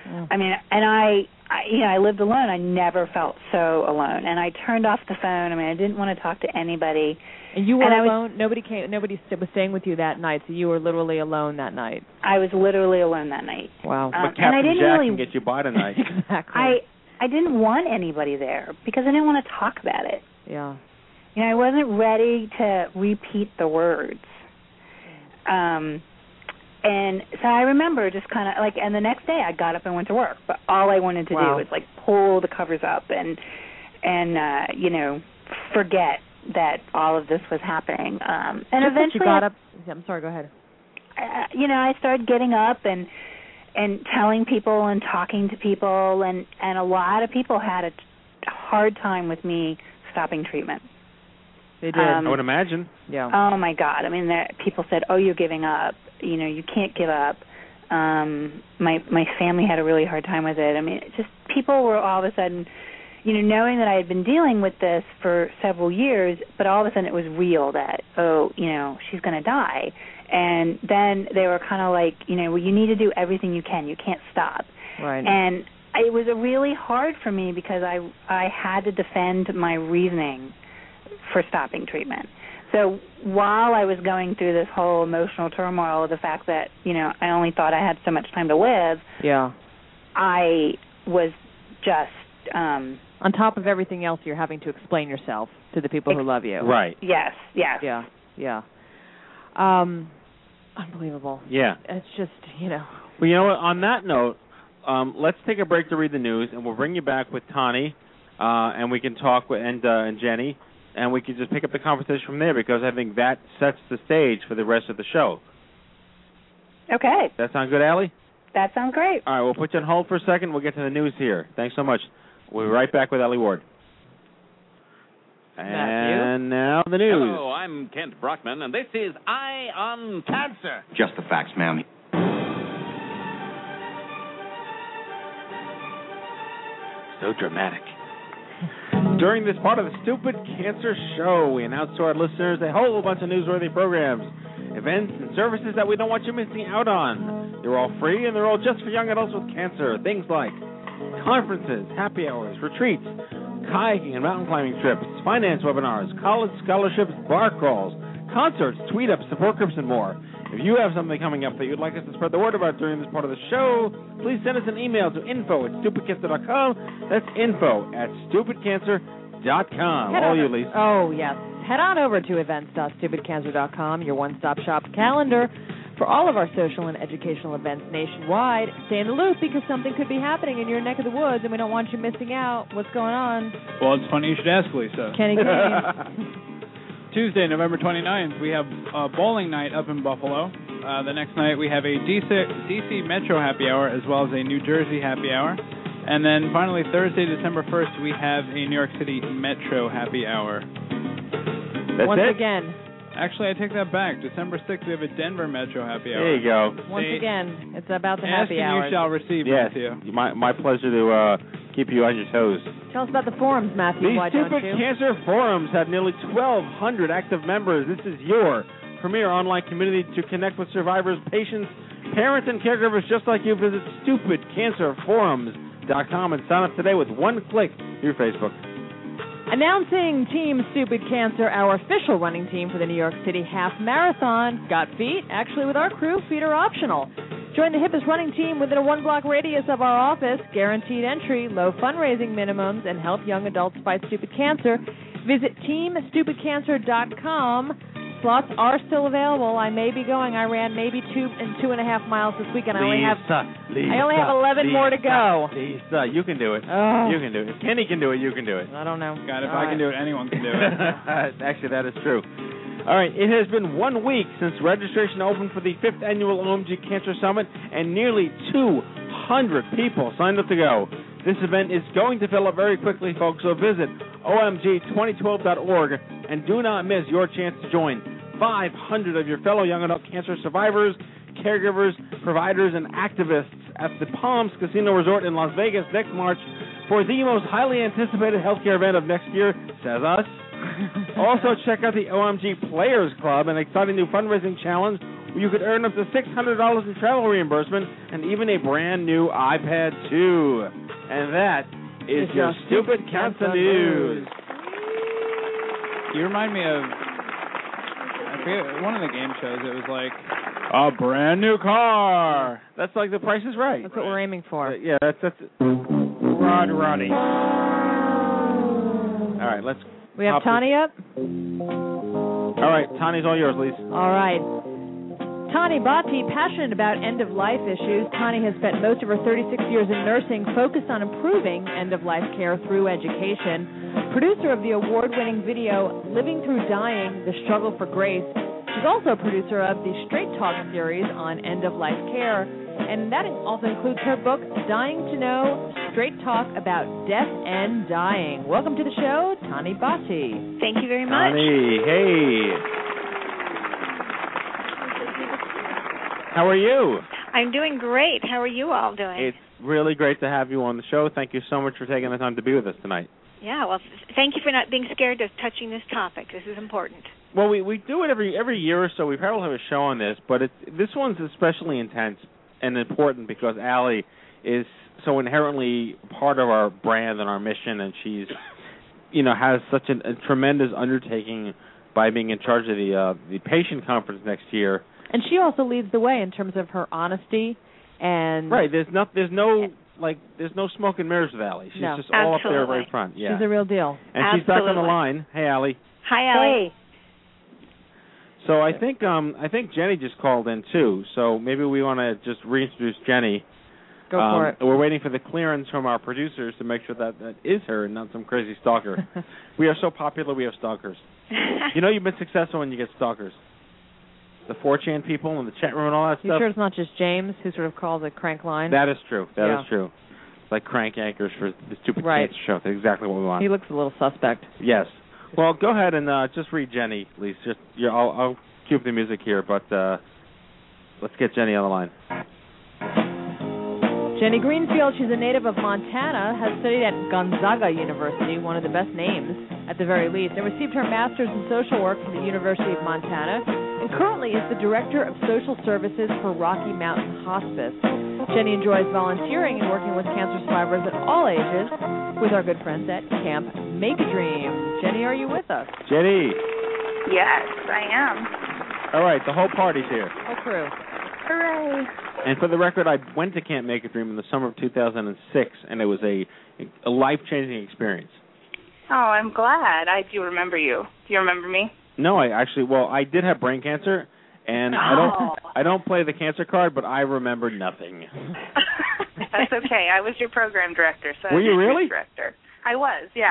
[SPEAKER 6] Oh. Mm.
[SPEAKER 8] I mean and I I you know I lived alone. I never felt so alone and I turned off the phone. I mean I didn't want to talk to anybody.
[SPEAKER 6] And you were
[SPEAKER 8] And I was-
[SPEAKER 6] alone. Nobody came. Nobody was staying with you that night. So you were literally alone that night.
[SPEAKER 8] I was literally alone that night.
[SPEAKER 6] Wow.
[SPEAKER 8] Um,
[SPEAKER 5] but
[SPEAKER 8] and I
[SPEAKER 5] Captain
[SPEAKER 8] didn't
[SPEAKER 5] Jack
[SPEAKER 8] really
[SPEAKER 5] can get you by tonight.
[SPEAKER 6] exactly.
[SPEAKER 8] I I didn't want anybody there because I didn't want to talk about it.
[SPEAKER 6] yeah.
[SPEAKER 8] You know, I wasn't ready to repeat the words. Um and so I remember just kind of like and the next day I got up and went to work, but all I wanted to
[SPEAKER 6] Wow.
[SPEAKER 8] do was like pull the covers up and and uh you know, forget that all of this was happening. Um and
[SPEAKER 6] Just
[SPEAKER 8] eventually
[SPEAKER 6] you got
[SPEAKER 8] I-
[SPEAKER 6] up. I'm sorry. Go ahead.
[SPEAKER 8] uh, you know, I started getting up and and telling people and talking to people and and a lot of people had a hard time with me stopping treatment.
[SPEAKER 6] They did.
[SPEAKER 8] Um,
[SPEAKER 5] I would imagine.
[SPEAKER 6] yeah.
[SPEAKER 8] Oh my god. I mean, there, people said, "Oh, you're giving up. You know, you can't give up." Um, my my family had a really hard time with it. I mean, just people were all of a sudden, you know, knowing that I had been dealing with this for several years, but all of a sudden it was real that oh, you know, she's going to die. And then they were kind of like, you know, well, you need to do everything you can. You can't stop.
[SPEAKER 6] Right.
[SPEAKER 8] And it was a really hard for me because I I had to defend my reasoning for stopping treatment. So while I was going through this whole emotional turmoil of the fact that you know I only thought I had so much time to live,
[SPEAKER 6] yeah.
[SPEAKER 8] I was just um
[SPEAKER 6] On top of everything else, you're having to explain yourself to the people who love you.
[SPEAKER 5] Right.
[SPEAKER 8] yes, yes.
[SPEAKER 6] Yeah. Yeah. Um, unbelievable.
[SPEAKER 5] Yeah.
[SPEAKER 6] It's just you know.
[SPEAKER 5] Well, you know what? On that note, um, let's take a break to read the news, and we'll bring you back with Tani, uh, and we can talk with and uh, and Jenny, and we can just pick up the conversation from there because I think that sets the stage for the rest of the show.
[SPEAKER 8] Okay,
[SPEAKER 5] That sound good, Alli?
[SPEAKER 8] that sounds great.
[SPEAKER 5] All right, we'll put you on hold for a second. We'll get to the news here. Thanks so much. We'll be right back with Alli Ward. And now the news.
[SPEAKER 10] Hello, I'm Kent Brockman, and this is Eye on Cancer.
[SPEAKER 11] Just the facts, ma'am.
[SPEAKER 5] So dramatic. During this part of the Stupid Cancer Show, we announce to our listeners a whole bunch of newsworthy programs, events, and services that we don't want you missing out on. They're all free and they're all just for young adults with cancer. Things like conferences, happy hours, retreats, kayaking and mountain climbing trips, finance webinars, college scholarships, bar crawls, concerts, tweet ups, support groups, and more. If you have something coming up that you'd like us to spread the word about during this part of the show, please send us an email to info at stupidcancer.com. That's info at stupidcancer.com.
[SPEAKER 6] Head
[SPEAKER 5] All you, Lisa.
[SPEAKER 6] Oh, yes. Head on over to events.stupidcancer.com, your one stop shop calendar for all of our social and educational events nationwide. Stay in the loop because something could be happening in your neck of the woods and we don't want you missing out. What's going on?
[SPEAKER 7] Well, it's funny you should ask, Lisa.
[SPEAKER 6] Kenny Kane.
[SPEAKER 7] Tuesday, November 29th, we have a bowling night up in Buffalo. Uh, the next night, we have a DC, DC Metro happy hour as well as a New Jersey happy hour. And then finally, Thursday, December 1st, we have a New York City Metro happy hour.
[SPEAKER 5] That's
[SPEAKER 6] Once
[SPEAKER 5] it?
[SPEAKER 6] again,
[SPEAKER 7] Actually, I take that back. December 6th, we have a Denver Metro happy hour.
[SPEAKER 5] There you go.
[SPEAKER 6] once
[SPEAKER 7] See,
[SPEAKER 6] again, it's about the
[SPEAKER 7] Ask
[SPEAKER 6] happy
[SPEAKER 7] hour.
[SPEAKER 6] hours.
[SPEAKER 7] you shall receive,
[SPEAKER 5] Yes,
[SPEAKER 7] Matthew.
[SPEAKER 5] my, my pleasure to uh, keep you on your toes.
[SPEAKER 6] Tell us about the forums, Matthew.
[SPEAKER 5] The
[SPEAKER 6] Why don't
[SPEAKER 5] Stupid
[SPEAKER 6] you?
[SPEAKER 5] Cancer Forums have nearly 1,200 active members. This is your premier online community to connect with survivors, patients, parents, and caregivers just like you. Visit stupidcancerforums.com and sign up today with one click through Facebook.
[SPEAKER 6] Announcing Team Stupid Cancer, our official running team for the New York City Half Marathon. Got feet? Actually, with our crew, feet are optional. Join the hippest running team within a one block radius of our office. Guaranteed entry, low fundraising minimums, and help young adults fight stupid cancer. Visit teamstupidcancer.com. Slots are still available. I may be going. I ran maybe two and two and a half miles this weekend. I only have
[SPEAKER 5] Lisa,
[SPEAKER 6] I only have 11 more to go.
[SPEAKER 5] Lisa, you can do it.
[SPEAKER 6] Oh.
[SPEAKER 5] You can do it. If Kenny can do it, you can do it.
[SPEAKER 6] I don't know.
[SPEAKER 7] God, if
[SPEAKER 6] All
[SPEAKER 7] I can do it, anyone can do it.
[SPEAKER 5] Actually, that is true. All right, it has been one week since registration opened for the fifth annual OMG Cancer Summit, and nearly 200 people signed up to go. This event is going to fill up very quickly, folks, so visit omg2012.org and do not miss your chance to join 500 of your fellow young adult cancer survivors, caregivers, providers, and activists at the Palms Casino Resort in Las Vegas next March for the most highly anticipated healthcare event of next year, says us. also, check out the OMG Players Club, an exciting new fundraising challenge where you could earn up to $600 in travel reimbursement and even a brand new iPad 2. And that is
[SPEAKER 6] It's
[SPEAKER 5] your stupid cancer news.
[SPEAKER 7] You remind me of forget one of the game shows. It was like a brand new car.
[SPEAKER 5] That's like The Price is Right.
[SPEAKER 6] That's what we're aiming for.
[SPEAKER 5] Uh, yeah, that's that's.
[SPEAKER 7] Rod Roddy.
[SPEAKER 5] All right, let's.
[SPEAKER 6] We have
[SPEAKER 5] hop
[SPEAKER 6] Tani up?
[SPEAKER 5] All right, Tani's all yours, Lisa.
[SPEAKER 6] All right. Tani Bahti, passionate about end of life issues. Tani has spent most of her 36 years in nursing focused on improving end of life care through education. Producer of the award winning video Living Through Dying The Struggle for Grace. She's also a producer of the Straight Talk series on end of life care. And that also includes her book, Dying to Know Straight Talk About Death and Dying. Welcome to the show, Tani Bahti.
[SPEAKER 9] Thank you very much.
[SPEAKER 5] Tani, hey. How are you?
[SPEAKER 11] I'm doing great. How are you all doing?
[SPEAKER 5] It's really great to have you on the show. Thank you so much for taking the time to be with us tonight.
[SPEAKER 11] yeah, well, thank you for not being scared of touching this topic. This is important.
[SPEAKER 5] Well, we we do it every every year or so. We probably have a show on this, but it this one's especially intense and important because Alli is so inherently part of our brand and our mission, and she's you know has such an, a tremendous undertaking by being in charge of the uh, the patient conference next year.
[SPEAKER 6] And she also leads the way in terms of her honesty and
[SPEAKER 5] Right. There's no there's no like there's no smoke and mirrors Valley. She's
[SPEAKER 6] No.
[SPEAKER 5] just all up there right front. Yeah.
[SPEAKER 6] she's a real deal.
[SPEAKER 5] and she's back on the line. Hey, Alli.
[SPEAKER 11] Hi, Ellie.
[SPEAKER 5] So I think um I think Jenny just called in too. So maybe we want to just reintroduce Jenny.
[SPEAKER 6] Go
[SPEAKER 5] um,
[SPEAKER 6] for it.
[SPEAKER 5] We're waiting for the clearance from our producers to make sure that that is her and not some crazy stalker. we are so popular, we have stalkers. You know, you've been successful when you get stalkers. The 4chan people and the chat room and all that
[SPEAKER 6] You
[SPEAKER 5] stuff.
[SPEAKER 6] sure it's not just James who sort of calls it crank line?
[SPEAKER 5] That is true. That is
[SPEAKER 6] Yeah.
[SPEAKER 5] true. It's like crank anchors for the stupid
[SPEAKER 6] Right.
[SPEAKER 5] cancer show. That's exactly what we want.
[SPEAKER 6] he looks a little suspect.
[SPEAKER 5] Yes. Well, go ahead and uh, just read Jenny, please. Just yeah, I'll, I'll cue up the music here, but uh, let's get Jenny on the line.
[SPEAKER 6] Jenny Greenfield, she's a native of Montana, has studied at Gonzaga University, one of the best names at the very least, and received her master's in social work from the University of Montana, and currently is the director of social services for Rocky Mountain Hospice. Jenny enjoys volunteering and working with cancer survivors at all ages with our good friends at Camp Mak-A-Dream. Jenny, are you with us?
[SPEAKER 5] Jenny.
[SPEAKER 12] Yes, I am.
[SPEAKER 5] All right, the whole party's here.
[SPEAKER 6] Whole crew.
[SPEAKER 12] Hooray.
[SPEAKER 5] And for the record, I went to Camp Mak-A-Dream in the summer of 2006, and it was a, a life-changing experience.
[SPEAKER 12] Oh, I'm glad. I do remember you. Do you remember me?
[SPEAKER 5] No, I actually, well, I did have brain cancer, and I don't,
[SPEAKER 12] Oh.
[SPEAKER 5] I don't play the cancer card, but I remember nothing.
[SPEAKER 12] That's okay. I was your program director. So I
[SPEAKER 5] Were
[SPEAKER 12] was
[SPEAKER 5] you really?
[SPEAKER 12] Director. I was. Yeah.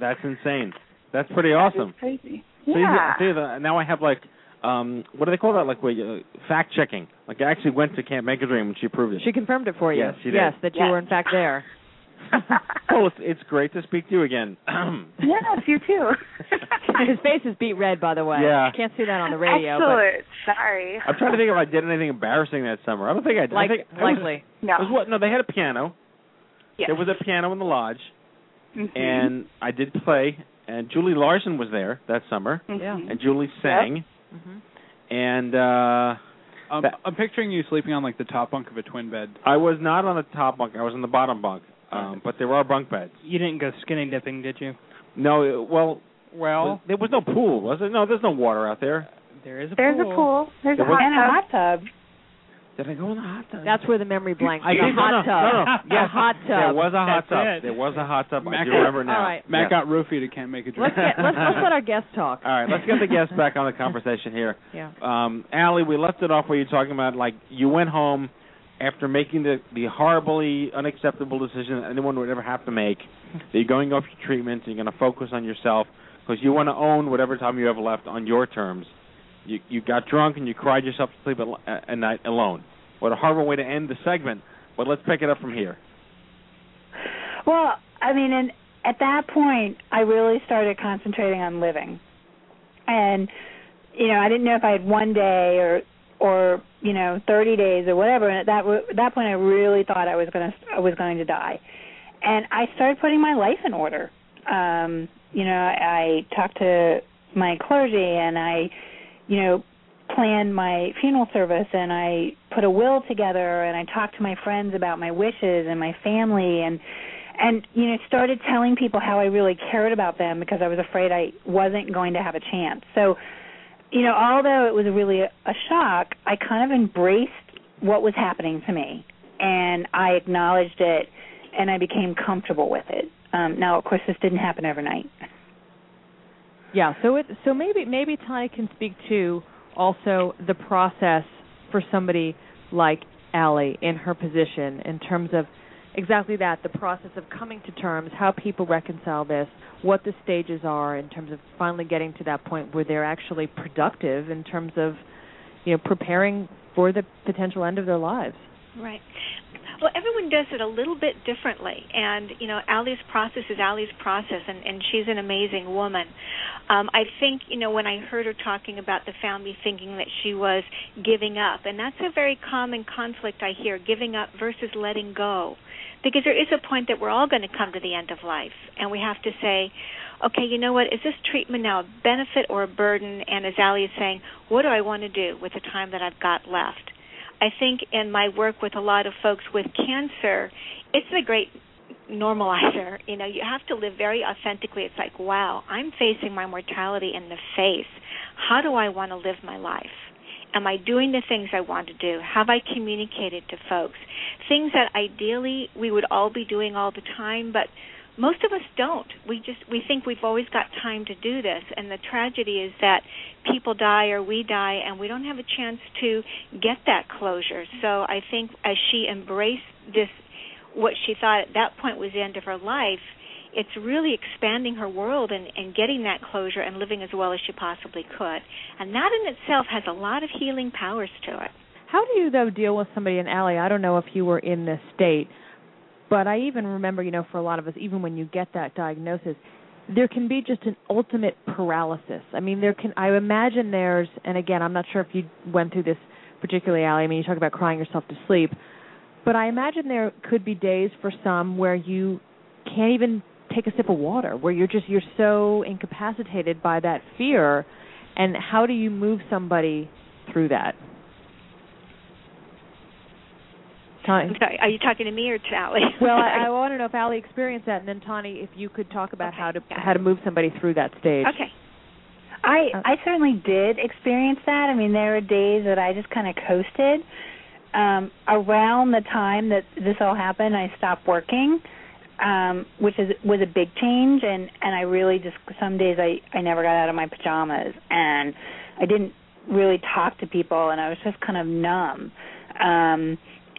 [SPEAKER 5] That's insane. That's pretty awesome.
[SPEAKER 12] Crazy.
[SPEAKER 5] So you-
[SPEAKER 12] Yeah.
[SPEAKER 5] see, the, now I have like, um, what do they call that? Like, wait, uh, fact checking. Like, I actually went to Camp Mak-A-Dream and she proved it.
[SPEAKER 6] She confirmed it for you.
[SPEAKER 5] Yes, she did.
[SPEAKER 6] Yes, that you
[SPEAKER 12] Yes.
[SPEAKER 6] were in fact there.
[SPEAKER 5] well, it's, it's great to speak to you again.
[SPEAKER 12] yes, you too.
[SPEAKER 6] His face is beat red, by the way.
[SPEAKER 5] Yeah.
[SPEAKER 6] Can't see that on the radio.
[SPEAKER 12] Excellent. Sorry.
[SPEAKER 5] I'm trying to think if I did anything embarrassing that summer. I don't think I did.
[SPEAKER 6] Like-
[SPEAKER 5] I think I was-
[SPEAKER 6] likely.
[SPEAKER 12] No.
[SPEAKER 5] was what? No, they had a piano.
[SPEAKER 12] Yes.
[SPEAKER 5] There was a piano in the lodge,
[SPEAKER 12] Mhm.
[SPEAKER 5] and I did play. And Julie Larson was there that summer,
[SPEAKER 12] Mhm.
[SPEAKER 6] Yeah.
[SPEAKER 5] and Julie sang.
[SPEAKER 6] hmm
[SPEAKER 5] And uh
[SPEAKER 7] Um, I'm picturing you sleeping on like the top bunk of a twin bed.
[SPEAKER 5] I was not on the top bunk. I was on the bottom bunk. Um, but there are bunk beds.
[SPEAKER 1] You didn't go skinny dipping, did you?
[SPEAKER 5] No, uh, well,
[SPEAKER 7] Well,
[SPEAKER 5] there was no pool, was there? No, there's no water out there.
[SPEAKER 1] There is a pool.
[SPEAKER 12] There's
[SPEAKER 1] pool.
[SPEAKER 12] a pool. There's
[SPEAKER 5] There
[SPEAKER 12] a hot
[SPEAKER 8] and a
[SPEAKER 12] tub.
[SPEAKER 8] hot tub.
[SPEAKER 5] Did I go in the hot tub?
[SPEAKER 6] That's where the memory blanks.
[SPEAKER 5] I
[SPEAKER 6] the
[SPEAKER 5] did- no,
[SPEAKER 6] hot
[SPEAKER 5] no,
[SPEAKER 6] tub.
[SPEAKER 5] no, no.
[SPEAKER 6] The hot tub.
[SPEAKER 5] There was a hot
[SPEAKER 1] That's
[SPEAKER 5] tub.
[SPEAKER 1] it.
[SPEAKER 5] There was a hot tub. I
[SPEAKER 7] Mac-
[SPEAKER 5] do remember now.
[SPEAKER 6] All right.
[SPEAKER 7] Matt
[SPEAKER 5] Yes.
[SPEAKER 7] got roofied. It can't make a drink.
[SPEAKER 6] Let's get let's, let's let our guests talk.
[SPEAKER 5] All right, let's get the guests back on the conversation here.
[SPEAKER 6] Yeah.
[SPEAKER 5] Um, Alli, we left it off where you're talking about like you went home after making the the horribly unacceptable decision that anyone would ever have to make. That you're going off your treatment. And you're going to focus on yourself because you want to own whatever time you have left on your terms. You you got drunk and you cried yourself to sleep at, at night alone. What a horrible way to end the segment. But let's pick it up from here.
[SPEAKER 8] Well, I mean, and at that point, I really started concentrating on living, and you know, I didn't know if I had one day or or you know, 30 days or whatever. And at that at that point, I really thought I was going to I was going to die, and I started putting my life in order. Um, you know, I talked to my clergy, and I, you know, planned my funeral service and I put a will together and I talked to my friends about my wishes and my family and and you know started telling people how I really cared about them because I was afraid I wasn't going to have a chance. So, you know, although it was really a, a shock, I kind of embraced what was happening to me and I acknowledged it and I became comfortable with it. Um now of course this didn't happen overnight.
[SPEAKER 6] Yeah. So it so maybe maybe Tani can speak to also the process for somebody like Alli in her position in terms of exactly that the process of coming to terms, how people reconcile this, what the stages are in terms of finally getting to that point where they're actually productive in terms of you know preparing for the potential end of their lives.
[SPEAKER 11] Right. Well, everyone does it a little bit differently, and you know, Alli's process is Alli's process, and and she's an amazing woman. Um, I think you know when I heard her talking about the family thinking that she was giving up, and that's a very common conflict I hear: giving up versus letting go, because there is a point that we're all going to come to the end of life, and we have to say, okay, you know what? Is this treatment now a benefit or a burden? And as Alli is saying, what do I want to do with the time that I've got left? I think in my work with a lot of folks with cancer, it's a great normalizer. You know, you have to live very authentically. It's like, wow, I'm facing my mortality in the face. How do I want to live my life? Am I doing the things I want to do? Have I communicated to folks? Things that ideally we would all be doing all the time, but most of us don't. We just we think we've always got time to do this, and the tragedy is that people die or we die, and we don't have a chance to get that closure. So I think as she embraced this, what she thought at that point was the end of her life, it's really expanding her world and, and getting that closure and living as well as she possibly could. And that in itself has a lot of healing powers to it.
[SPEAKER 6] How do you though deal with somebody in Alli? I don't know if you were in this state but I even remember, you know, for a lot of us, even when you get that diagnosis, there can be just an ultimate paralysis. I mean, there can. I imagine there's, and again, I'm not sure if you went through this particularly, Alli. I mean, you talk about crying yourself to sleep, but I imagine there could be days for some where you can't even take a sip of water, where you're just you're so incapacitated by that fear. And how do you move somebody through that?
[SPEAKER 11] I'm sorry, are you talking to me or to Alli?
[SPEAKER 6] well, I, I want to know if Alli experienced that, and then Tani, if you could talk about okay, how to how to move somebody through that stage.
[SPEAKER 11] Okay.
[SPEAKER 8] I I certainly did experience that. I mean, there were days that I just kind of coasted. Um, around the time that this all happened, I stopped working, um, which is was a big change, and and I really just some days I I never got out of my pajamas, and I didn't really talk to people, and I was just kind of numb. Um,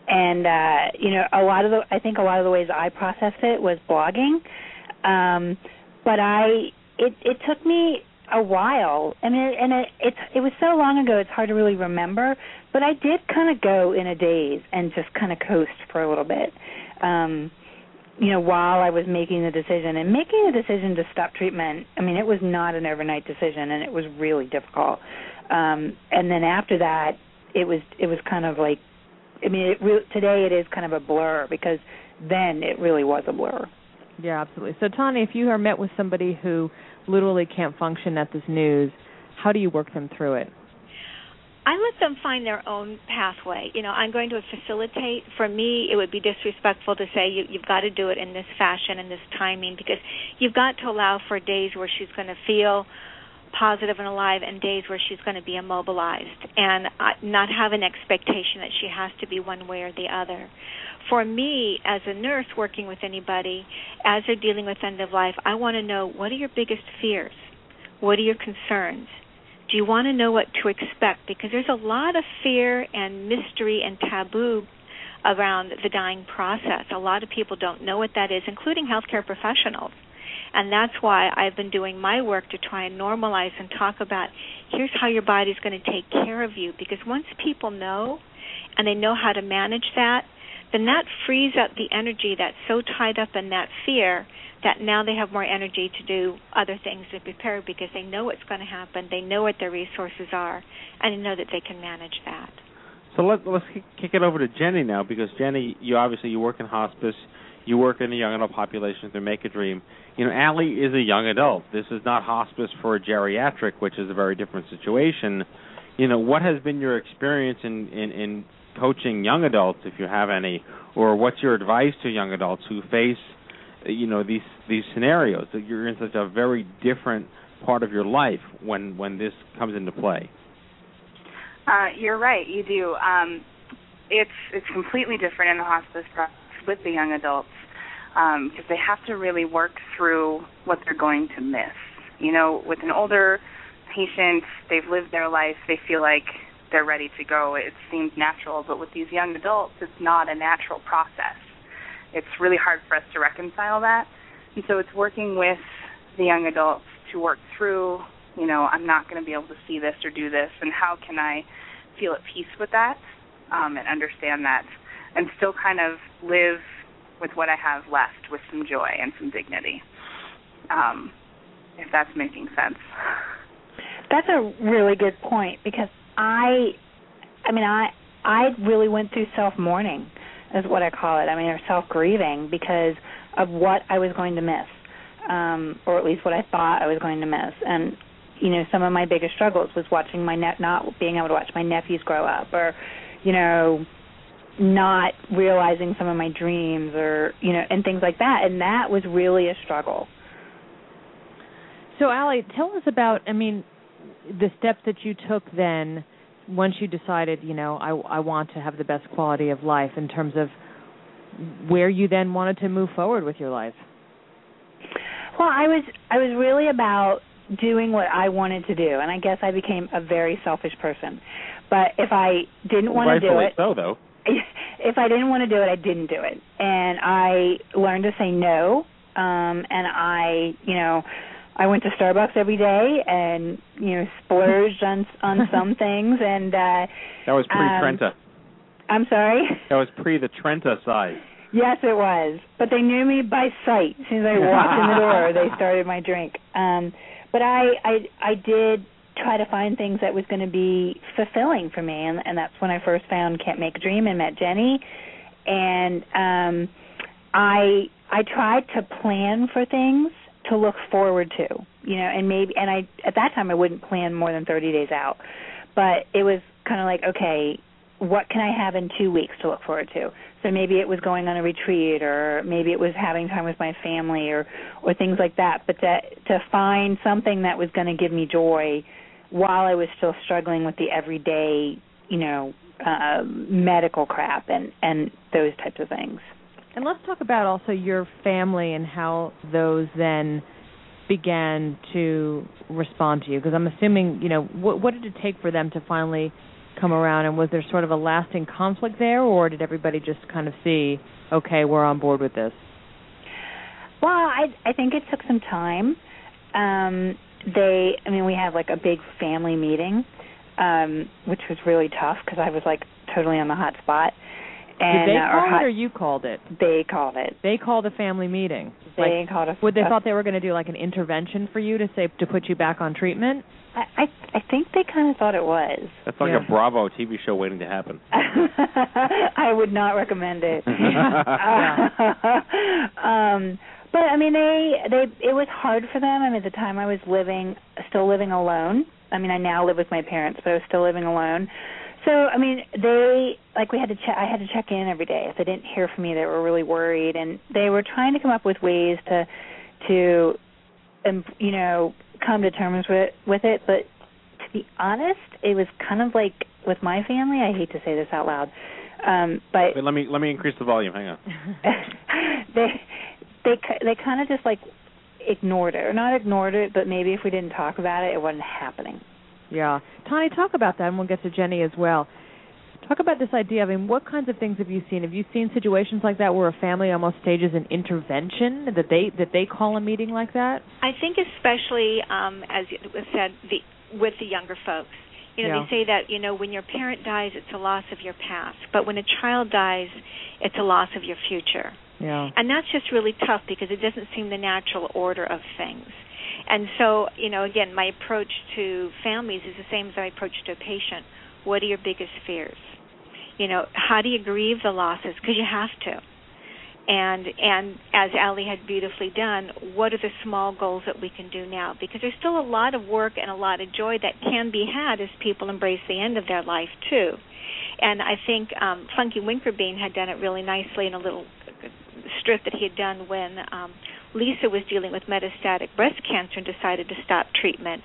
[SPEAKER 8] and uh you know a lot of the i think a lot of the ways i processed it was blogging. Um but i it it took me a while. I mean, and it it's it was so long ago it's hard to really remember but i did kind of go in a daze and just kind of coast for a little bit. Um you know while i was making the decision and making the decision to stop treatment i mean it was not an overnight decision and it was really difficult um and then after that it was it was kind of like I mean, it re- today it is kind of a blur because then it really was a blur.
[SPEAKER 6] Yeah, absolutely. So, Tani, if you are met with somebody who literally can't function at this news, how do you work them through it?
[SPEAKER 11] I let them find their own pathway. You know, I'm going to facilitate. For me, it would be disrespectful to say you, you've got to do it in this fashion and this timing because you've got to allow for days where she's going to feel positive and alive and days where she's going to be immobilized and uh, not have an expectation that she has to be one way or the other. For me, as a nurse working with anybody, as they're dealing with end of life, I want to know what are your biggest fears? What are your concerns? Do you want to know what to expect? Because there's a lot of fear and mystery and taboo around the dying process. A lot of people don't know what that is, including healthcare professionals. And that's why I've been doing my work to try and normalize and talk about here's how your body's going to take care of you. Because once people know and they know how to manage that, then that frees up the energy that's so tied up in that fear that now they have more energy to do other things to prepare because they know what's going to happen, they know what their resources are, and they know that they can manage that.
[SPEAKER 5] So let, let's kick it over to Jenny now because Jenny, you obviously you work in hospice you work in the young adult population through Mak-A-Dream. You know, Alli is a young adult. This is not hospice for a geriatric, which is a very different situation. You know, what has been your experience in, in, in coaching young adults, if you have any, or what's your advice to young adults who face, you know, these these scenarios that you're in such a very different part of your life when when this comes into play?
[SPEAKER 12] Uh, you're right. You do. Um, it's it's completely different in the hospice process with the young adults because um, they have to really work through what they're going to miss. You know, with an older patient, they've lived their life, they feel like they're ready to go. It seems natural, but with these young adults, it's not a natural process. It's really hard for us to reconcile that. And so it's working with the young adults to work through, you know, I'm not going to be able to see this or do this, and how can I feel at peace with that um, and understand that and still kind of live with what I have left with some joy and some dignity. Um, if that's making sense.
[SPEAKER 8] That's a really good point because I, I mean, I I really went through self mourning, is what I call it. I mean, or self grieving because of what I was going to miss, um, or at least what I thought I was going to miss. And you know, some of my biggest struggles was watching my net not being able to watch my nephews grow up, or you know, not realizing some of my dreams, or you know, and things like that. And that was really a struggle.
[SPEAKER 6] So, Alli, tell us about. I mean, the steps that you took then once you decided, you know, I I want to have the best quality of life in terms of where you then wanted to move forward with your life.
[SPEAKER 8] Well, I was I was really about doing what I wanted to do, and I guess I became a very selfish person. But if I didn't want to do it,
[SPEAKER 5] so, though.
[SPEAKER 8] if I didn't want to do it, I didn't do it, and I learned to say no. Um, and I, you know, I went to Starbucks every day and you know splurged on on some things and uh
[SPEAKER 5] That was pre
[SPEAKER 8] Um,
[SPEAKER 5] Trenta.
[SPEAKER 8] I'm sorry.
[SPEAKER 5] that was pre the Trenta size.
[SPEAKER 8] Yes, it was. But they knew me by sight. As soon as I walked in the door, they started my drink. Um but I I I did try to find things that was going to be fulfilling for me and and that's when I first found Camp Mak-A-Dream and met Jenny and um I I tried to plan for things to look forward to, you know, and maybe and I at that time I wouldn't plan more than 30 days out. But it was kind of like, okay, what can I have in 2 weeks to look forward to? So maybe it was going on a retreat or maybe it was having time with my family or or things like that, but to to find something that was going to give me joy while I was still struggling with the everyday, you know, uh medical crap and and those types of things.
[SPEAKER 6] And let's talk about also your family and how those then began to respond to you. Because I'm assuming, you know, what, what did it take for them to finally come around? And was there sort of a lasting conflict there, or did everybody just kind of see, okay, we're on board with this?
[SPEAKER 8] Well, I I think it took some time. Um they I mean we had like a big family meeting um which was really tough because I was like totally on the hot spot. And
[SPEAKER 6] did they
[SPEAKER 8] uh,
[SPEAKER 6] call
[SPEAKER 8] hot,
[SPEAKER 6] it, or you called it?
[SPEAKER 8] They called it.
[SPEAKER 6] They called a family meeting.
[SPEAKER 8] They
[SPEAKER 6] like,
[SPEAKER 8] called a
[SPEAKER 6] Would they
[SPEAKER 8] a-
[SPEAKER 6] thought they were going to do like an intervention for you to say to put you back on treatment?
[SPEAKER 8] I I, I think they kind of thought it was.
[SPEAKER 5] That's like
[SPEAKER 6] Yeah.
[SPEAKER 5] a Bravo TV show waiting to happen.
[SPEAKER 8] I would not recommend it. um but I mean they they it was hard for them. I mean at the time I was living still living alone. I mean I now live with my parents, but I was still living alone. So I mean they like we had to check I had to check in every day. If they didn't hear from me they were really worried and they were trying to come up with ways to to um, you know come to terms with with it, but to be honest, it was kind of like with my family, I hate to say this out loud. Um but
[SPEAKER 5] Wait, let me let me increase the volume. Hang on.
[SPEAKER 8] they they they kind of just like ignored it or not ignored it but maybe if we didn't talk about it it wasn't happening
[SPEAKER 6] Yeah. Tani, talk about that, and we'll get to Jenny as well. Talk about this idea. I mean, what kinds of things have you seen? Have you seen situations like that where a family almost stages an intervention that they that they call a meeting like that?
[SPEAKER 11] I think especially um, as was said the, with the younger folks. You know,
[SPEAKER 6] Yeah.
[SPEAKER 11] they say that you know when your parent dies, it's a loss of your past, but when a child dies, it's a loss of your future.
[SPEAKER 6] Yeah.
[SPEAKER 11] And that's just really tough because it doesn't seem the natural order of things. And so, you know, again, my approach to families is the same as my approach to a patient. What are your biggest fears? You know, how do you grieve the losses? Because you have to. And and as Alli had beautifully done, what are the small goals that we can do now? Because there's still a lot of work and a lot of joy that can be had as people embrace the end of their life too. And I think um, Funky Winkerbean had done it really nicely in a little strip that he had done when um, Lisa was dealing with metastatic breast cancer and decided to stop treatment.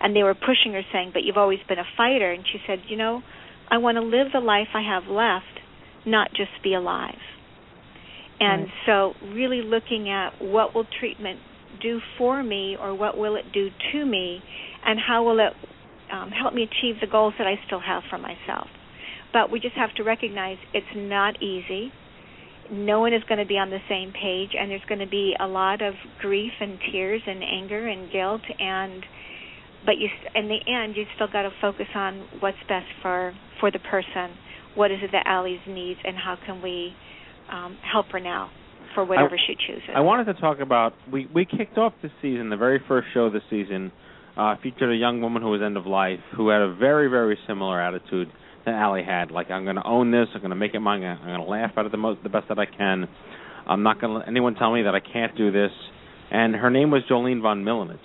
[SPEAKER 11] And they were pushing her, saying, But you've always been a fighter. And she said, You know, I want to live the life I have left, not just be alive. And
[SPEAKER 6] Right.
[SPEAKER 11] so, really looking at what will treatment do for me, or what will it do to me, and how will it um, help me achieve the goals that I still have for myself. But we just have to recognize it's not easy. No one is going to be on the same page, and there's going to be a lot of grief and tears and anger and guilt. And but you, in the end, you still got to focus on what's best for for the person, what is it that Alli's needs, and how can we um, help her now for whatever
[SPEAKER 5] I,
[SPEAKER 11] she chooses.
[SPEAKER 5] I wanted to talk about we we kicked off this season, the very first show this season, uh, featured a young woman who was end of life who had a very very similar attitude that Alli had. Like I'm going to own this, I'm going to make it mine, I'm going to laugh at it the most the best that I can. I'm not going to let anyone tell me that I can't do this. And her name was Jolene von Milanich.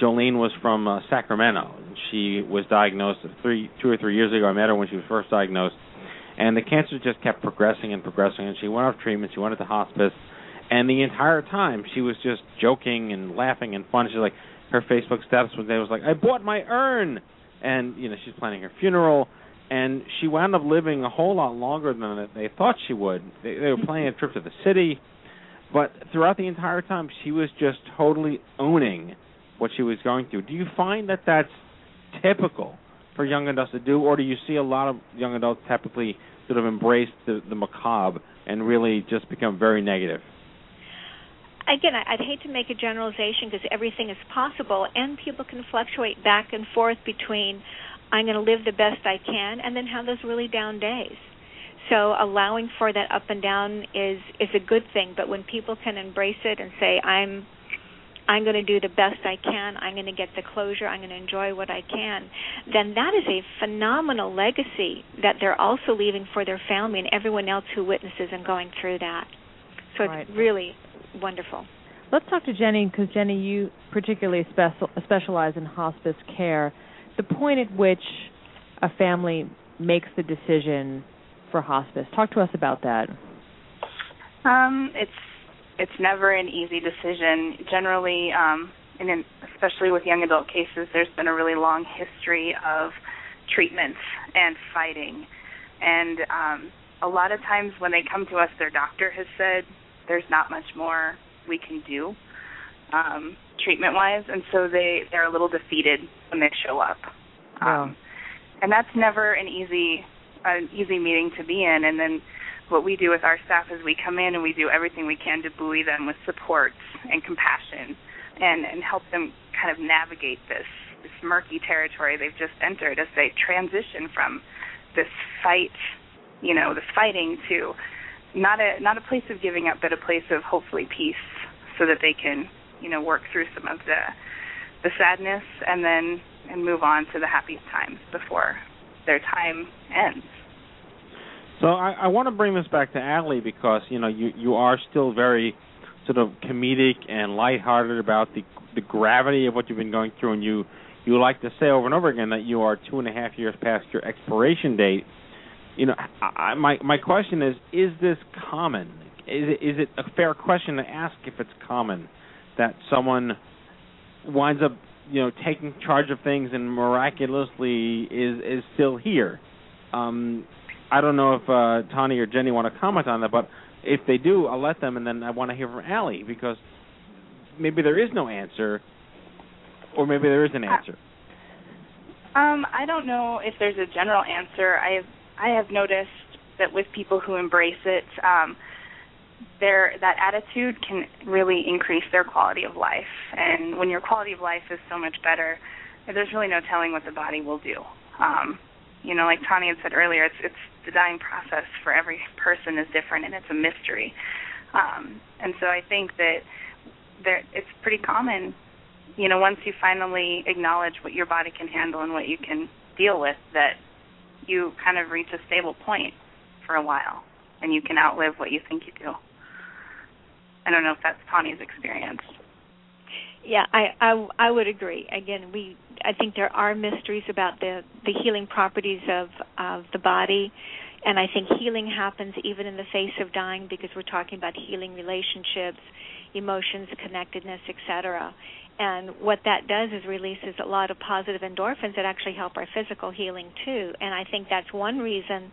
[SPEAKER 5] Jolene was from uh, Sacramento. She was diagnosed three, two or three years ago. I met her when she was first diagnosed, and the cancer just kept progressing and progressing. And she went off treatment. She went into hospice, and the entire time she was just joking and laughing and fun. She's like, her Facebook status one day was like, "I bought my urn," and you know she's planning her funeral. And she wound up living a whole lot longer than they thought she would. They, they were planning a trip to the city, but throughout the entire time, she was just totally owning what she was going through. Do you find that that's typical for young adults to do, or do you see a lot of young adults typically sort of embrace the, the macabre and really just become very negative?
[SPEAKER 11] Again, I'd hate to make a generalization because everything is possible, and people can fluctuate back and forth between I'm going to live the best I can and then have those really down days. So allowing for that up and down is is a good thing, but when people can embrace it and say I'm I'm going to do the best I can, I'm going to get the closure, I'm going to enjoy what I can, then that is a phenomenal legacy that they're also leaving for their family and everyone else who witnesses and going through that. So it's
[SPEAKER 6] Right.
[SPEAKER 11] really wonderful.
[SPEAKER 6] Let's talk to Jenny because Jenny, you particularly special, specialize in hospice care. The point at which a family makes the decision for hospice. Talk to us about that.
[SPEAKER 12] Um, it's it's never an easy decision. Generally, um, and in, especially with young adult cases, there's been a really long history of treatments and fighting, and um, a lot of times when they come to us, their doctor has said there's not much more we can do um, treatment wise, and so they they're a little defeated when they show up. Um, and that's never an easy an easy meeting to be in. And then what we do with our staff is we come in and we do everything we can to buoy them with support and compassion and and help them kind of navigate this this murky territory they've just entered as they transition from this fight, you know, this fighting to not a not a place of giving up, but a place of hopefully peace, so that they can, you know, work through some of the the sadness and then and move on to the happiest times before their time ends.
[SPEAKER 5] So I, I want to bring this back to Alli because you know you you are still very sort of comedic and lighthearted about the the gravity of what you've been going through, and you you like to say over and over again that you are two and a half years past your expiration date. You know, I, my my question is: Is this common? Is it, is it a fair question to ask if it's common that someone winds up you know taking charge of things and miraculously is is still here? Um, I don't know if uh, Tani or Jenny want to comment on that, but if they do, I'll let them, and then I want to hear from Alli because maybe there is no answer, or maybe there is an answer.
[SPEAKER 12] Um, I don't know if there's a general answer. I have I have noticed that with people who embrace it, um, their that attitude can really increase their quality of life. And when your quality of life is so much better, there's really no telling what the body will do. Um, you know, like Tani had said earlier, it's it's the dying process for every person is different, and it's a mystery. Um, and so I think that there it's pretty common. You know, once you finally acknowledge what your body can handle and what you can deal with, that you kind of reach a stable point for a while, and you can outlive what you think you do. I don't know if that's Tani's experience.
[SPEAKER 11] Yeah, I, I I would agree. Again, we I think there are mysteries about the the healing properties of of the body, and I think healing happens even in the face of dying because we're talking about healing relationships, emotions, connectedness, etc. And what that does is releases a lot of positive endorphins that actually help our physical healing too. And I think that's one reason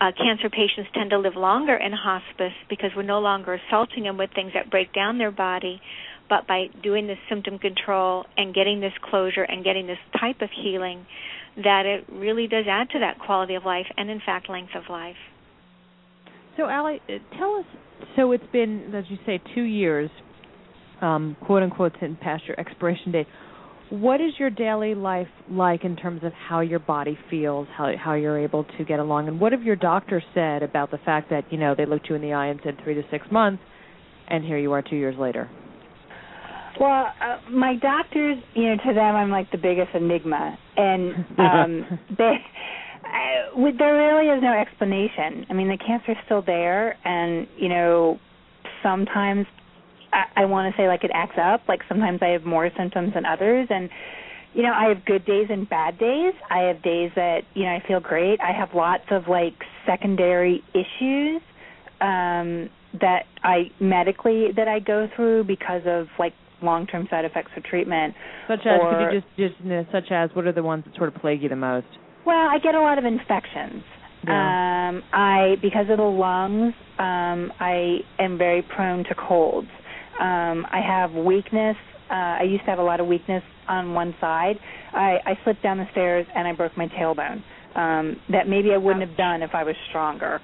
[SPEAKER 11] uh, cancer patients tend to live longer in hospice because we're no longer assaulting them with things that break down their body, but by doing this symptom control and getting this closure and getting this type of healing, that it really does add to that quality of life and, in fact, length of life.
[SPEAKER 6] So, Alli, uh, tell us. So it's been, as you say, two years, um, quote unquote, since past your expiration date. What is your daily life like in terms of how your body feels, how how you're able to get along, and what have your doctors said about the fact that you know they looked you in the eye and said three to six months, and here you are two years later?
[SPEAKER 8] Well, uh, my doctors, you know, to them, I'm like the biggest enigma, and um, they, uh, with, there really is no explanation. I mean, the cancer's still there, and you know, sometimes I, I want to say like it acts up. Like sometimes I have more symptoms than others, and you know, I have good days and bad days. I have days that you know I feel great. I have lots of like secondary issues um that I medically that I go through because of like long-term side effects of treatment.
[SPEAKER 6] Such as
[SPEAKER 8] or,
[SPEAKER 6] could you just just you know, such as what are the ones that sort of plague you the most?
[SPEAKER 8] Well, I get a lot of infections.
[SPEAKER 6] Yeah.
[SPEAKER 8] Um I because of the lungs, um I am very prone to colds. Um I have weakness. Uh I used to have a lot of weakness on one side. I I slipped down the stairs and I broke my tailbone. Um that maybe I wouldn't have done if I was stronger.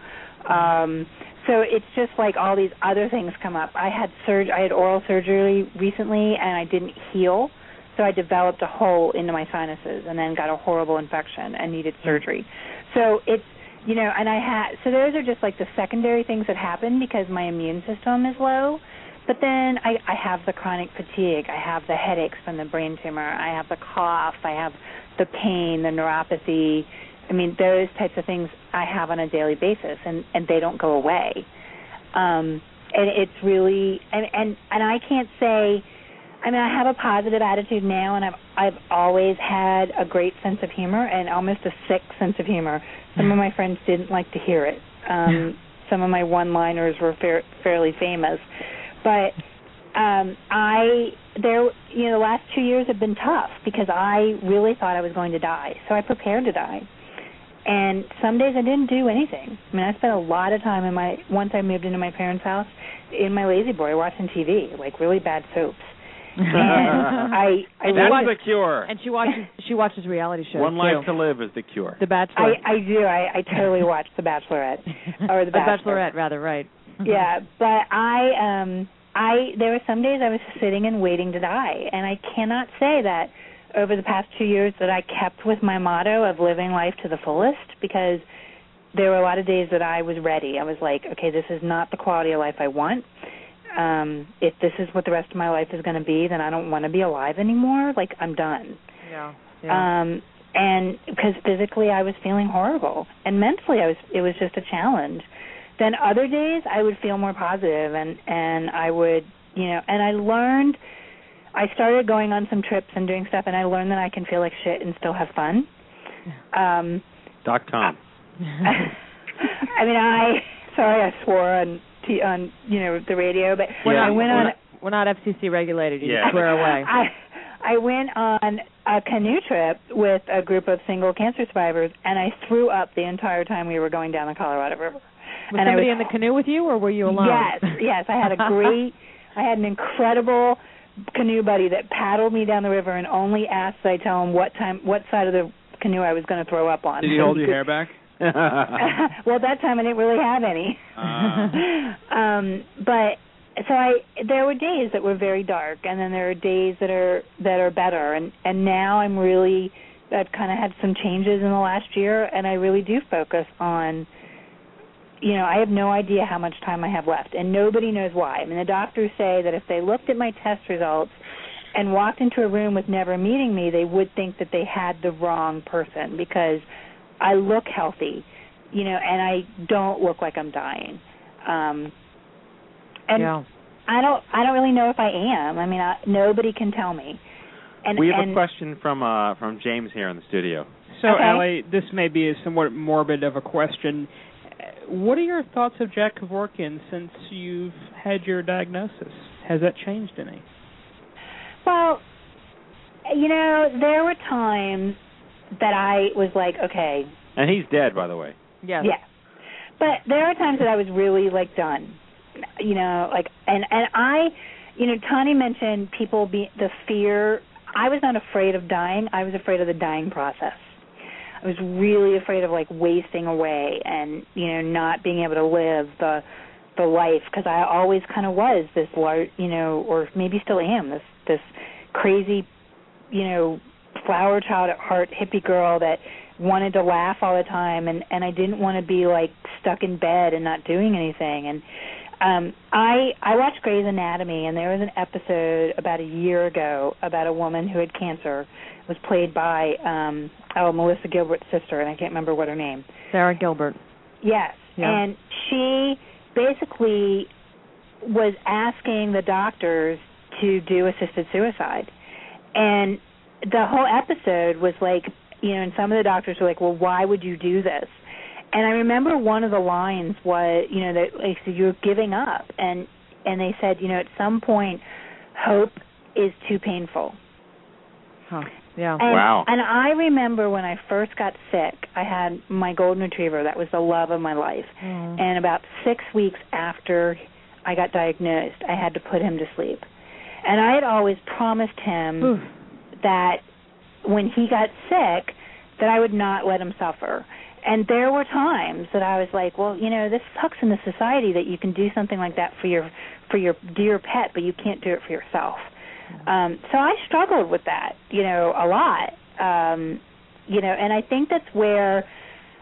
[SPEAKER 8] Um so it's just like all these other things come up. I had surg I had oral surgery recently and I didn't heal. So I developed a hole into my sinuses and then got a horrible infection and needed surgery. So it's you know, and I had so those are just like the secondary things that happen because my immune system is low. But then I, I have the chronic fatigue, I have the headaches from the brain tumor, I have the cough, I have the pain, the neuropathy. I mean, those types of things I have on a daily basis, and and they don't go away. Um, and it's really and and and I can't say. I mean, I have a positive attitude now, and I've I've always had a great sense of humor and almost a sick sense of humor. Some of my friends didn't like to hear it. Um, some of my one-liners were fair, fairly famous, but um I there you know the last 2 years have been tough because I really thought I was going to die. So I prepared to die. And some days I didn't do anything. I mean, I spent a lot of time in my once I moved into my parents' house in my lazy boy watching TV, like really bad soaps. And I I
[SPEAKER 6] And
[SPEAKER 5] That's
[SPEAKER 8] really,
[SPEAKER 5] the cure.
[SPEAKER 6] And she watches she watches reality shows.
[SPEAKER 5] One life
[SPEAKER 6] too.
[SPEAKER 5] to live is the cure.
[SPEAKER 6] The Bachelor.
[SPEAKER 8] I I do. I I totally watch The Bachelorette or The
[SPEAKER 6] The
[SPEAKER 8] Bachelor.
[SPEAKER 6] Bachelorette, rather, right.
[SPEAKER 8] yeah, but I um I there were some days I was sitting and waiting to die, and I cannot say that over the past two years that I kept with my motto of living life to the fullest because there were a lot of days that I was ready. I was like, okay, this is not the quality of life I want. Um, if this is what the rest of my life is going to be, then I don't want to be alive anymore. Like I'm done.
[SPEAKER 6] Yeah.
[SPEAKER 8] Um, and because physically I was feeling horrible, and mentally I was, it was just a challenge. Then other days I would feel more positive, and and I would, you know, and I learned. I started going on some trips and doing stuff, and I learned that I can feel like shit and still have fun. Um,
[SPEAKER 5] Doc Tom.
[SPEAKER 8] I mean, I sorry I swore on t- on you know the radio, but
[SPEAKER 6] We're
[SPEAKER 8] I
[SPEAKER 6] not,
[SPEAKER 8] went
[SPEAKER 6] we're
[SPEAKER 8] on.
[SPEAKER 6] not, we're not FCC regulated. You
[SPEAKER 5] Yeah.
[SPEAKER 6] can swear away.
[SPEAKER 8] I I went on a canoe trip with a group of single cancer survivors, and I threw up the entire time we were going down the Colorado River.
[SPEAKER 6] Was
[SPEAKER 8] and I
[SPEAKER 6] somebody
[SPEAKER 8] was-
[SPEAKER 6] in the canoe with you, or were you alone?
[SPEAKER 8] Yes, yes. I had a great, I had an incredible canoe buddy that paddled me down the river and only asked I tell him what time, what side of the canoe I was going to throw up on.
[SPEAKER 7] Did he hold your hair back?
[SPEAKER 8] well, at that time I didn't really have any.
[SPEAKER 7] Uh,
[SPEAKER 8] um, but so I there were days that were very dark, and then there are days that are that are better, and and now I'm really I've kind of had some changes in the last year, and I really do focus on. You know, I have no idea how much time I have left, and nobody knows why. I mean, the doctors say that if they looked at my test results and walked into a room with never meeting me, they would think that they had the wrong person because I look healthy, you know, and I don't look like I'm dying. Um and
[SPEAKER 6] yeah.
[SPEAKER 8] I don't I don't really know if I am. I mean, I, nobody can tell me. And
[SPEAKER 5] we have
[SPEAKER 8] and
[SPEAKER 5] a question from uh from James here in the studio.
[SPEAKER 7] So,
[SPEAKER 8] Okay.
[SPEAKER 7] Alli, this may be a somewhat morbid of a question. What are your thoughts of Jack Kevorkian since you've had your diagnosis? Has that changed any?
[SPEAKER 8] Well, you know, there were times that I was like, okay,
[SPEAKER 5] And he's dead, by the way.
[SPEAKER 6] Yeah.
[SPEAKER 8] Yeah. But there are times that I was really like done. You know, like and and I you know, Tani mentioned people be the fear I was not afraid of dying, I was afraid of the dying process. I was really afraid of like wasting away and, you know, not being able to live the the life because I always kind of was this large, you know, or maybe still am this this crazy you know, flower child at heart hippie girl that wanted to laugh all the time and and I didn't want to be like stuck in bed and not doing anything. And um I I watched Grey's Anatomy and there was an episode about a year ago about a woman who had cancer it was played by um oh Melissa Gilbert's sister and I can't remember what her name
[SPEAKER 6] Sara Gilbert.
[SPEAKER 8] Yes.
[SPEAKER 6] Yeah.
[SPEAKER 8] And she basically was asking the doctors to do assisted suicide. And the whole episode was like, you know, and some of the doctors were like, well, why would you do this? And I remember one of the lines was, you know, that like so you're giving up, and and they said, you know, at some point, hope is too painful.
[SPEAKER 6] Huh. Yeah.
[SPEAKER 8] And, And I remember when I first got sick, I had my golden retriever. That was the love of my life.
[SPEAKER 6] Mm.
[SPEAKER 8] And about six weeks after I got diagnosed, I had to put him to sleep. And I had always promised him that when he got sick, that I would not let him suffer. And there were times that I was like, well, you know, this sucks in the society that you can do something like that for your for your dear pet, but you can't do it for yourself. Um, so I struggled with that, you know, a lot. Um, you know, and I think that's where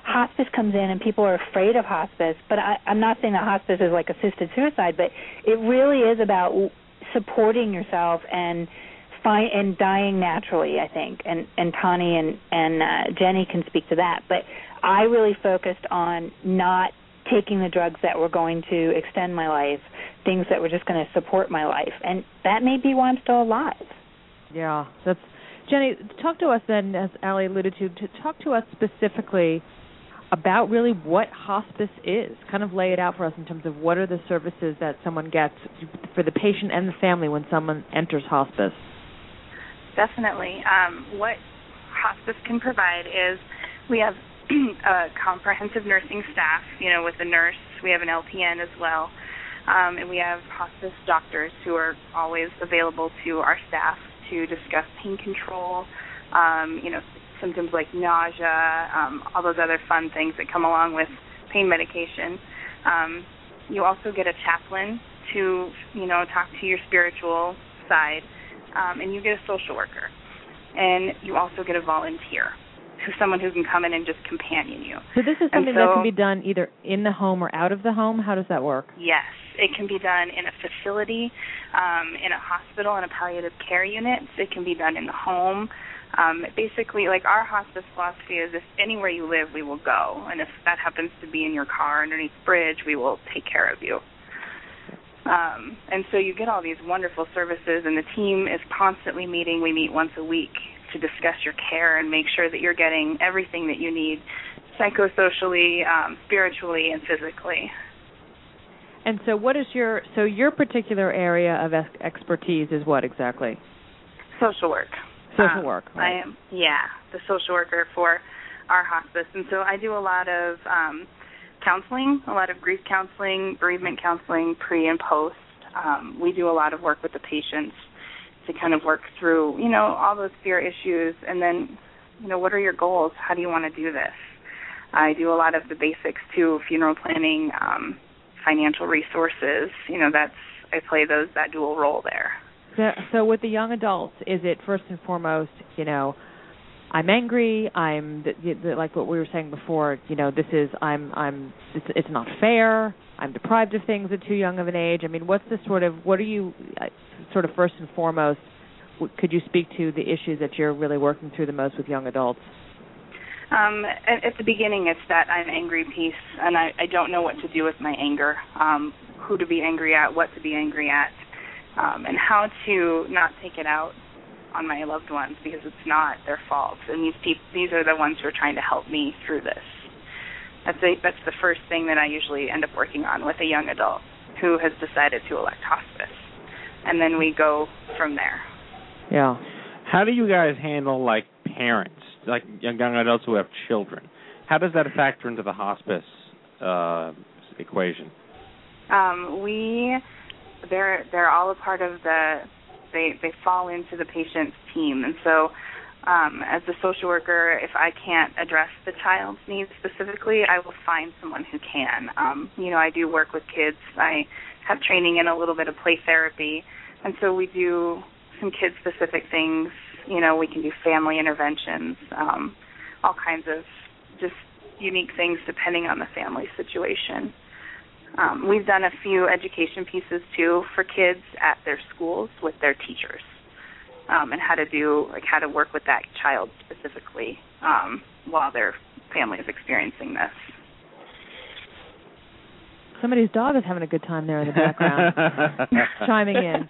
[SPEAKER 8] hospice comes in and people are afraid of hospice, but I, I'm not saying that hospice is like assisted suicide, but it really is about supporting yourself and fi- and dying naturally, I think. And and Tani and and uh, Jenny can speak to that, but I really focused on not taking the drugs that were going to extend my life, things that were just going to support my life, and that may be why I'm still alive.
[SPEAKER 6] Yeah, that's Jenny. Talk to us then, as Alli alluded to, to talk to us specifically about really what hospice is. Kind of lay it out for us in terms of what are the services that someone gets for the patient and the family when someone enters hospice.
[SPEAKER 12] Definitely. Um, what hospice can provide is we have a comprehensive nursing staff, you know, with a nurse. We have an LPN as well. Um, and we have hospice doctors who are always available to our staff to discuss pain control, um, you know, symptoms like nausea, um, all those other fun things that come along with pain medication. Um, you also get a chaplain to, you know, talk to your spiritual side, um, and you get a social worker, and you also get a volunteer, who's someone who can come in and just companion you.
[SPEAKER 6] So this is something that can be done either in the home or out of the home. How does that work?
[SPEAKER 12] Yes, it can be done in a facility, um, in a hospital, in a palliative care unit. It can be done in the home. Um, basically, like our hospice philosophy is if anywhere you live, we will go. And if that happens to be in your car underneath a bridge, we will take care of you. Um, and so you get all these wonderful services, and the team is constantly meeting. We meet once a week to discuss your care and make sure that you're getting everything that you need psychosocially, um, spiritually, and physically.
[SPEAKER 6] And so, what is your so your particular area of ex- expertise is what exactly?
[SPEAKER 12] Social work.
[SPEAKER 6] Social
[SPEAKER 12] Um,
[SPEAKER 6] work.
[SPEAKER 12] I am, yeah, the social worker for our hospice, and so I do a lot of um, counseling, a lot of grief counseling, bereavement counseling, pre and post. Um, we do a lot of work with the patients kind of work through, you know, all those fear issues, and then, you know, what are your goals? How do you want to do this? I do a lot of the basics too, funeral planning, um, financial resources. You know, that's I play those that dual role there.
[SPEAKER 6] So, so with the young adults, is it first and foremost, you know, I'm angry. I'm the, the, like what we were saying before. You know, this is I'm I'm it's, it's not fair. I'm deprived of things at too young of an age. I mean, what's the sort of what are you uh, sort of first and foremost? Could you speak to the issues that you're really working through the most with young adults?
[SPEAKER 12] Um, at, at the beginning, it's that I'm angry piece, and I, I don't know what to do with my anger, um, who to be angry at, what to be angry at, um, and how to not take it out on my loved ones because it's not their fault. And these peop- these are the ones who are trying to help me through this. That's a, that's the first thing that I usually end up working on with a young adult who has decided to elect hospice, and then we go from there.
[SPEAKER 6] Yeah.
[SPEAKER 5] How do you guys handle like parents, like young young adults who have children? How does that factor into the hospice uh, equation?
[SPEAKER 12] Um, we they're they're all a part of the they they fall into the patient's team and so um, as a social worker if I can't address the child's needs specifically I will find someone who can. Um, you know, I do work with kids. I have training in a little bit of play therapy and so we do some kid specific things You know, we can do family interventions, um, all kinds of just unique things depending on the family situation. Um, we've done a few education pieces too for kids at their schools with their teachers, um, and how to do like how to work with that child specifically um, while their family is experiencing this.
[SPEAKER 6] Somebody's dog is having a good time there in the background, chiming in.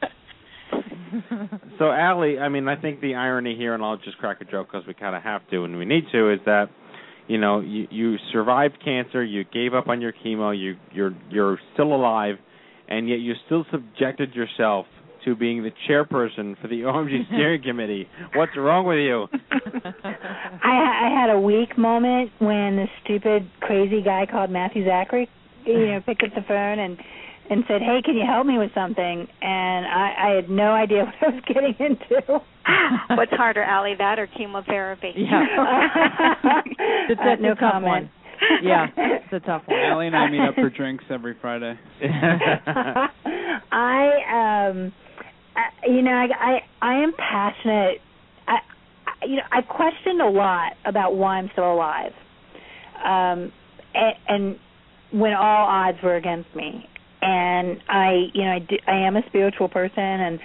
[SPEAKER 5] So, Alli, I mean, I think the irony here, and I'll just crack a joke because we kind of have to and we need to, is that you know you you survived cancer, you gave up on your chemo, you you're you're still alive, and yet you still subjected yourself to being the chairperson for the OMG steering committee. What's wrong with you?
[SPEAKER 8] I, I had a weak moment when the stupid, crazy guy called Matthew Zachary, you know, picked up the phone and and said, "Hey, can you help me with something?" And I, I had no idea what I was getting into.
[SPEAKER 11] What's harder, Alli, that or chemotherapy?
[SPEAKER 6] Yeah. it's a,
[SPEAKER 8] Uh, no
[SPEAKER 6] tough
[SPEAKER 8] comment.
[SPEAKER 6] one. Yeah, it's a tough one.
[SPEAKER 7] Alli and I meet up for drinks every Friday.
[SPEAKER 8] I um I, you know I I I am passionate I, I you know I questioned a lot about why I'm still alive. Um and, and when all odds were against me and I you know I do, I am a spiritual person and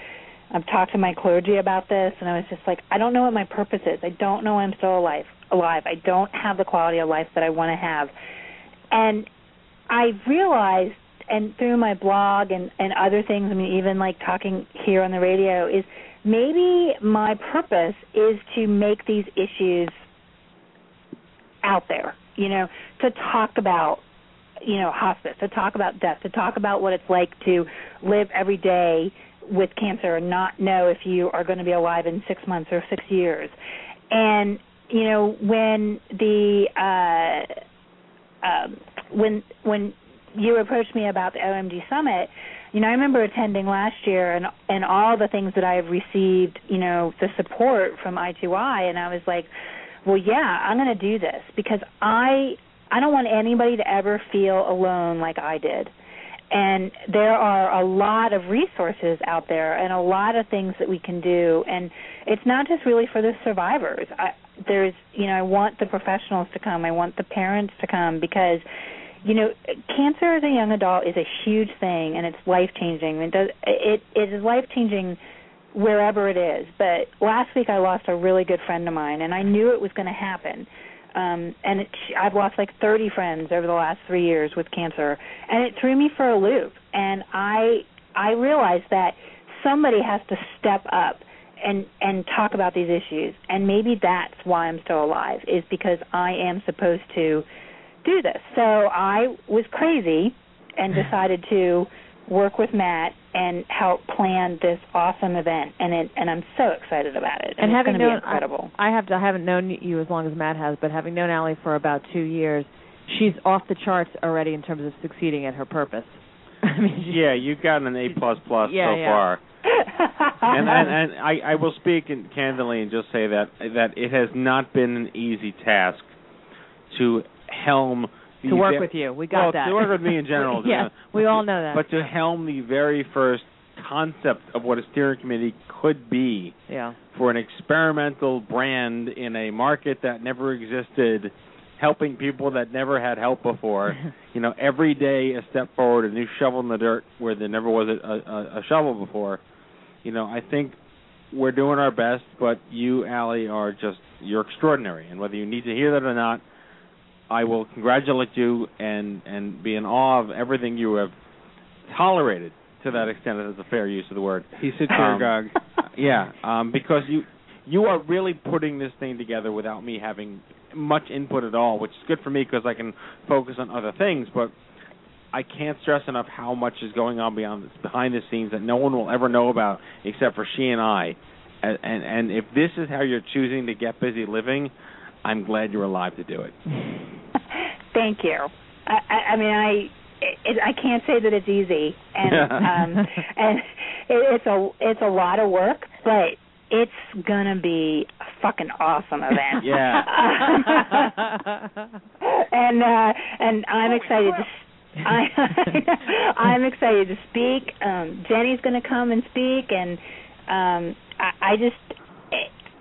[SPEAKER 8] I've talked to my clergy about this and I was just like I don't know what my purpose is. I don't know I'm still alive. Alive. I don't have the quality of life that I want to have. And I realized and through my blog and and other things i mean even like talking here on the radio is maybe my purpose is to make these issues out there you know to talk about you know hospice to talk about death to talk about what it's like to live every day with cancer and not know if you are going to be alive in 6 months or 6 years. And you know when the uh um when when you approached me about the OMG summit, you know, I remember attending last year and and all the things that I have received, you know, the support from i2y and I was like, well, yeah, I'm going to do this because I I don't want anybody to ever feel alone like I did. And there are a lot of resources out there and a lot of things that we can do and it's not just really for the survivors. I there's, you know, I want the professionals to come. I want the parents to come because you know, cancer as a young adult is a huge thing, and it's life changing. It does it it is life changing wherever it is. But last week I lost a really good friend of mine, and I knew it was going to happen. Um, and it, I've lost like 30 friends over the last three years with cancer, and it threw me for a loop. And I I realized that somebody has to step up and and talk about these issues, and maybe that's why I'm still alive is because I am supposed to do this. So I was crazy and decided to work with Matt and help plan this awesome event and it and I'm so excited about it.
[SPEAKER 6] And
[SPEAKER 8] it's
[SPEAKER 6] having
[SPEAKER 8] going to
[SPEAKER 6] known,
[SPEAKER 8] be incredible.
[SPEAKER 6] I, I have to, I haven't known you as long as Matt has, but having known Alli for about two years, she's off the charts already in terms of succeeding at her purpose. I mean, she,
[SPEAKER 5] yeah, you've gotten an A plus plus
[SPEAKER 6] Yeah,
[SPEAKER 5] so
[SPEAKER 6] yeah.
[SPEAKER 5] far. and and, and I, I will speak in, candidly and just say that that it has not been an easy task to helm the
[SPEAKER 6] to work with you, we got
[SPEAKER 5] well,
[SPEAKER 6] that.
[SPEAKER 5] to work with me in general.
[SPEAKER 6] yeah, we all know that.
[SPEAKER 5] But to helm the very first concept of what a steering committee could be
[SPEAKER 6] yeah,
[SPEAKER 5] for an experimental brand in a market that never existed, helping people that never had help before. you know, every day a step forward, a new shovel in the dirt where there never was a, a, a shovel before. You know, I think we're doing our best, but you, Alli, are just you're extraordinary, and whether you need to hear that or not, I will congratulate you and and be in awe of everything you have tolerated to that extent. That is a fair use of the word.
[SPEAKER 7] He's a Chergog.
[SPEAKER 5] Yeah, um, because you you are really putting this thing together without me having much input at all, which is good for me because I can focus on other things. But I can't stress enough how much is going on beyond behind the scenes that no one will ever know about except for she and I. And and, and if this is how you're choosing to get busy living, I'm glad you're alive to do it.
[SPEAKER 8] Thank you. I, I, I mean, I it, I can't say that it's easy, and um, and it, it's a it's a lot of work, but it's gonna be a fucking awesome event.
[SPEAKER 5] Yeah.
[SPEAKER 8] and uh, and I'm excited to. s- I I'm excited to speak. Um, Jenny's going to come and speak, and um, I, I just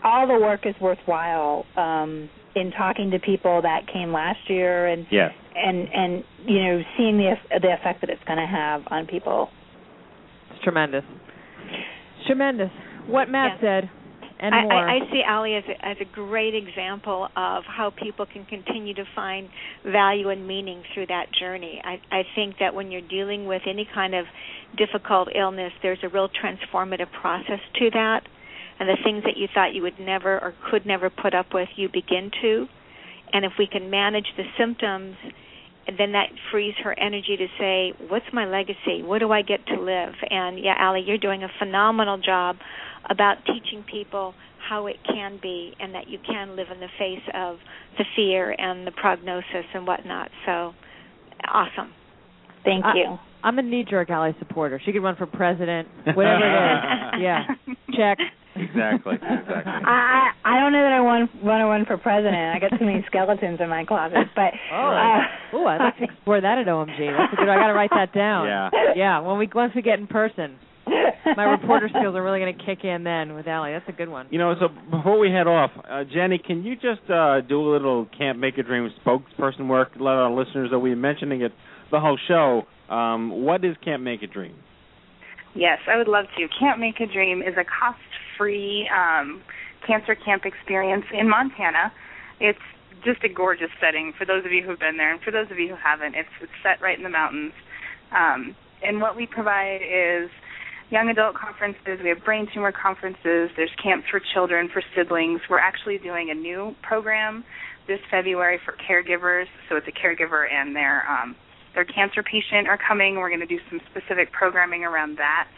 [SPEAKER 8] all the work is worthwhile. Um, in talking to people that came last year, and
[SPEAKER 5] Yes.
[SPEAKER 8] and and you know seeing the the effect that it's going to have on people.
[SPEAKER 6] It's tremendous. It's tremendous. What Matt
[SPEAKER 11] Yes.
[SPEAKER 6] said, and
[SPEAKER 11] I,
[SPEAKER 6] more.
[SPEAKER 11] I, I see Alli as a, as a great example of how people can continue to find value and meaning through that journey. I, I think that when you're dealing with any kind of difficult illness, there's a real transformative process to that. And the things that you thought you would never or could never put up with, you begin to. And if we can manage the symptoms, then that frees her energy to say, "What's my legacy? What do I get to live?" And yeah, Alli, you're doing a phenomenal job about teaching people how it can be and that you can live in the face of the fear and the prognosis and whatnot. So awesome.
[SPEAKER 8] Thank
[SPEAKER 6] I-
[SPEAKER 8] you.
[SPEAKER 6] I'm a knee-jerk ally supporter. She could run for president, whatever it is. Yeah, check.
[SPEAKER 5] Exactly. Exactly.
[SPEAKER 8] I I I don't know that I want want to run for president. I got too many skeletons in my closet. But
[SPEAKER 6] Oh,
[SPEAKER 8] uh,
[SPEAKER 6] Ooh, I'd like to explore that at OMG. That's a good. I got to write that down.
[SPEAKER 5] Yeah.
[SPEAKER 6] Yeah. When we once we get in person, my reporter skills are really going to kick in then with Alli. That's a good one.
[SPEAKER 5] You know, so before we head off, uh, Jenny, can you just uh, do a little Camp Mak-A-Dream spokesperson work? Let our listeners that we're mentioning it the whole show. Um, what is Camp Mak-A-Dream?
[SPEAKER 12] Yes, I would love to. Camp Mak-A-Dream is a cost-free um, cancer camp experience in Montana. It's just a gorgeous setting for those of you who've been there, and for those of you who haven't, it's, it's set right in the mountains. Um, and what we provide is young adult conferences. We have brain tumor conferences. There's camps for children, for siblings. We're actually doing a new program this February for caregivers. So it's a caregiver and their um, their cancer patient are coming. We're going to do some specific programming around that.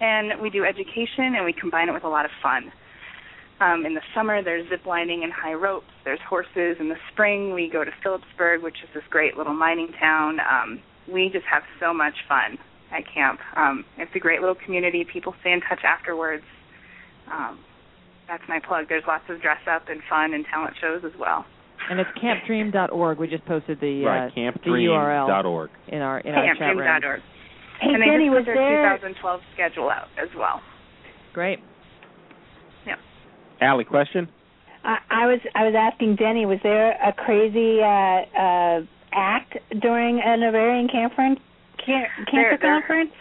[SPEAKER 12] And we do education and we combine it with a lot of fun. Um, in the summer, there's zip lining and high ropes. There's horses. In the spring, we go to Philipsburg, which is this great little mining town. Um, we just have so much fun at camp. Um, it's a great little community. People stay in touch afterwards. Um, that's my plug. There's lots of dress up and fun and talent shows as well.
[SPEAKER 6] And it's campdream.org. We just posted the uh,
[SPEAKER 5] right,
[SPEAKER 6] the URL
[SPEAKER 5] campdream.org.
[SPEAKER 6] in our in our chat room.
[SPEAKER 12] Campdream.org.
[SPEAKER 8] Hey,
[SPEAKER 12] and they
[SPEAKER 8] Jenny,
[SPEAKER 12] just
[SPEAKER 8] was
[SPEAKER 12] put their
[SPEAKER 8] there
[SPEAKER 12] 2012 schedule out as well.
[SPEAKER 6] Great.
[SPEAKER 5] Yeah. Alli, question?
[SPEAKER 8] I, I was I was asking Jenny, was there a crazy uh, uh, act during an ovarian cancer can, cancer
[SPEAKER 12] There- there-
[SPEAKER 8] conference?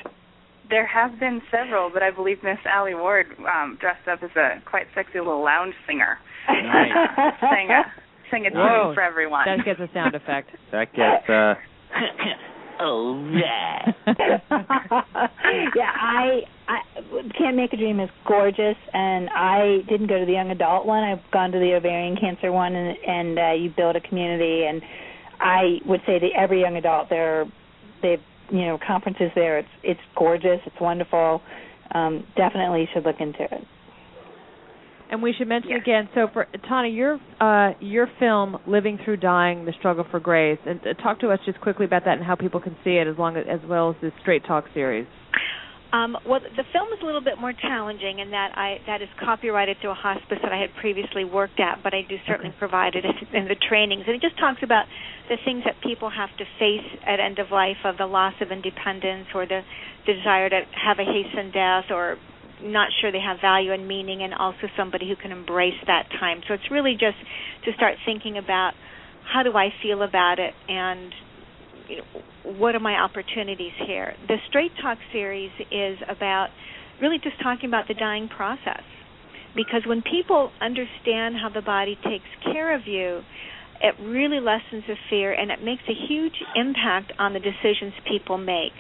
[SPEAKER 12] There have been several, but I believe Miss Alli Ward um, dressed up as a quite sexy little lounge singer.
[SPEAKER 5] Nice.
[SPEAKER 12] sang a sang a tune for everyone.
[SPEAKER 6] That gets a sound effect.
[SPEAKER 5] That gets. Uh,
[SPEAKER 6] oh yeah.
[SPEAKER 8] yeah, I I Camp Mak-A-Dream is gorgeous, and I didn't go to the young adult one. I've gone to the ovarian cancer one, and and uh, you build a community. And I would say to every young adult, there they've you know conferences there. It's it's gorgeous. It's wonderful. Um, definitely should look into it.
[SPEAKER 6] And we should mention again. So, for Tani, your uh, your film "Living Through Dying: The Struggle for Grace," and uh, talk to us just quickly about that and how people can see it, as long as as well as the Straight Talk series.
[SPEAKER 11] Um, well, the film is a little bit more challenging in that I that is copyrighted to a hospice that I had previously worked at, but I do certainly provide it in the trainings. And it just talks about the things that people have to face at end of life, of the loss of independence, or the desire to have a hastened death, or not sure they have value and meaning, and also somebody who can embrace that time. So it's really just to start thinking about how do I feel about it and you know, what are my opportunities here? The Straight Talk series is about really just talking about the dying process. Because when people understand how the body takes care of you, it really lessens the fear and it makes a huge impact on the decisions people make.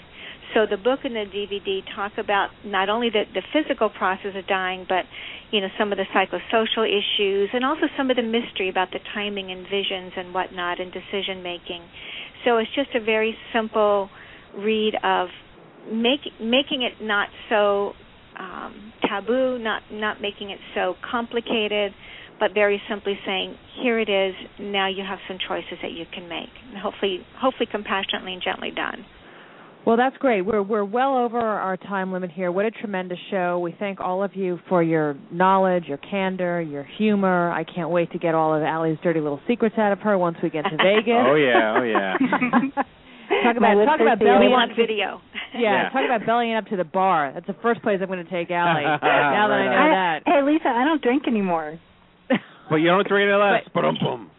[SPEAKER 11] So the book and the DVD talk about not only the, the physical process of dying, but you know some of the psychosocial issues and also some of the mystery about the timing and visions and whatnot and decision making. So it's just a very simple read of make, making it not so um, taboo, not not making it so complicated, but very simply saying, here it is. Now you have some choices that you can make, and hopefully, hopefully compassionately and gently done.
[SPEAKER 6] Well, that's great. We're we're well over our time limit here. What a tremendous show. We thank all of you for your knowledge, your candor, your humor. I can't wait to get all of Alli's dirty little secrets out of her once we get to Vegas.
[SPEAKER 5] oh yeah, oh yeah.
[SPEAKER 6] talk
[SPEAKER 8] My
[SPEAKER 6] about
[SPEAKER 8] lips
[SPEAKER 6] talk about
[SPEAKER 8] sealed.
[SPEAKER 6] belly
[SPEAKER 11] We want video.
[SPEAKER 6] Yeah, talk about bellying up to the bar. That's the first place I'm going to take Alli. now that I know that.
[SPEAKER 8] Hey, Lisa, I don't drink anymore.
[SPEAKER 5] But you don't drink it less. But boom.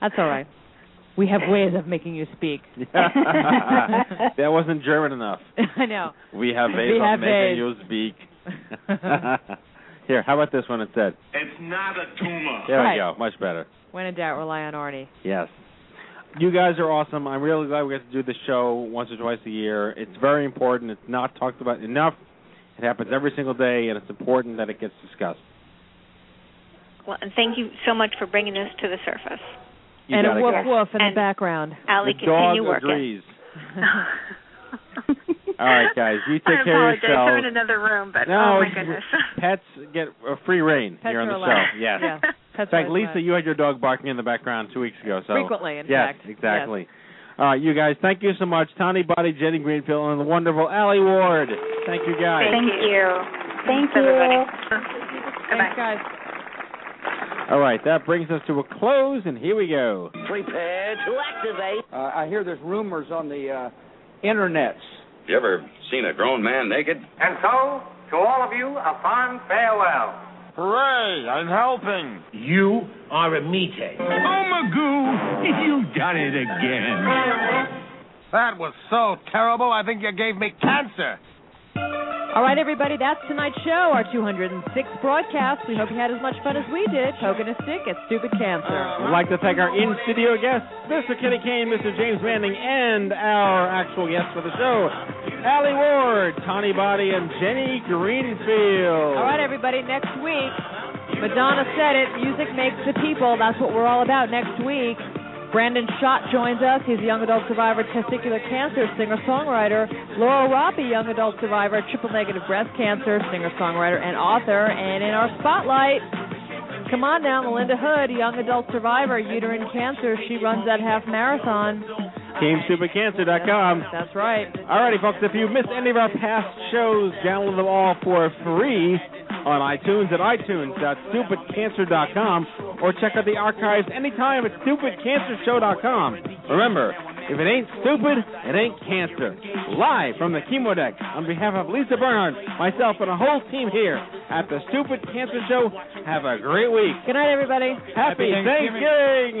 [SPEAKER 6] That's all right. We have ways of making you speak.
[SPEAKER 5] that wasn't German enough.
[SPEAKER 6] I know.
[SPEAKER 13] We have ways
[SPEAKER 6] We
[SPEAKER 13] of
[SPEAKER 6] have
[SPEAKER 13] making
[SPEAKER 6] ways.
[SPEAKER 13] you speak.
[SPEAKER 5] Here, how about this one instead?
[SPEAKER 14] It's not a tumor.
[SPEAKER 5] There
[SPEAKER 6] Right.
[SPEAKER 5] we go. Much better.
[SPEAKER 6] When in doubt, rely on Arnie.
[SPEAKER 5] Yes. You guys are awesome. I'm really glad we get to do this show once or twice a year. It's very important. It's not talked about enough. It happens every single day, and it's important that it gets discussed.
[SPEAKER 11] Well, and thank you so much for bringing this to the surface.
[SPEAKER 5] You
[SPEAKER 6] and a woof
[SPEAKER 5] go.
[SPEAKER 6] woof in
[SPEAKER 11] And-
[SPEAKER 6] the background.
[SPEAKER 11] Alli,
[SPEAKER 5] the dog
[SPEAKER 11] continue working.
[SPEAKER 5] agrees. All right, guys. You take
[SPEAKER 12] I
[SPEAKER 5] care of
[SPEAKER 12] apologize. I'm in another room, but
[SPEAKER 5] No,
[SPEAKER 12] oh my goodness.
[SPEAKER 5] Pets get a free reign
[SPEAKER 6] Pets
[SPEAKER 5] here on the
[SPEAKER 6] allowed.
[SPEAKER 5] show. Yes.
[SPEAKER 6] Yeah.
[SPEAKER 5] In fact, Lisa, you had your dog barking in the background two weeks ago. So
[SPEAKER 6] Frequently, in
[SPEAKER 5] yes,
[SPEAKER 6] fact.
[SPEAKER 5] exactly. All right, you guys. Thank you so much, Tani Bahti, Jenny Greenfield, and the wonderful Alli Ward. Thank you, guys.
[SPEAKER 12] Thank you.
[SPEAKER 8] Thank
[SPEAKER 12] Thanks, everybody.
[SPEAKER 6] Thanks, guys.
[SPEAKER 5] All right, that brings us to a close, and here we go.
[SPEAKER 15] Prepare to activate. Uh, I hear there's rumors on the uh, internets.
[SPEAKER 10] You ever seen a grown man naked?
[SPEAKER 14] And so, to all of you, a fond farewell.
[SPEAKER 2] Hooray, I'm helping.
[SPEAKER 16] You are a meathead.
[SPEAKER 2] Oh, Magoo, you've done it again. That was so terrible, I think you gave me cancer.
[SPEAKER 6] All right, everybody, that's tonight's show, our 206th broadcast. We hope you had as much fun as we did poking a stick at stupid cancer.
[SPEAKER 5] Uh, We'd like to thank our in-studio guests, Mr. Kenny Kane, Mr. James Manning, and our actual guests for the show, Alli Ward, Tani Bahti, and Jenny Greenfield.
[SPEAKER 6] All right, everybody, next week, Madonna said it, music makes the people. That's what we're all about next week. Brandon Schott joins us. He's a young adult survivor of testicular cancer, singer-songwriter. Laura Roppé, young adult survivor of triple negative breast cancer, singer-songwriter, and author. And in our spotlight, come on now, Melinda Hood, a young adult survivor, of uterine cancer. She runs that half marathon.
[SPEAKER 5] TeamStupidCancer.com.
[SPEAKER 6] That's right.
[SPEAKER 5] Alrighty, folks, if you've missed any of our past shows, download them all for free on iTunes at itunes.stupidcancer.com or check out the archives anytime at stupidcancershow.com. Remember, if it ain't stupid, it ain't cancer. Live from the chemo deck on behalf of Lisa Bernhardt, myself, and a whole team here at the Stupid Cancer Show, have a great week.
[SPEAKER 6] Good night, everybody.
[SPEAKER 5] Happy,
[SPEAKER 6] Thanksgiving.
[SPEAKER 5] Thanksgiving.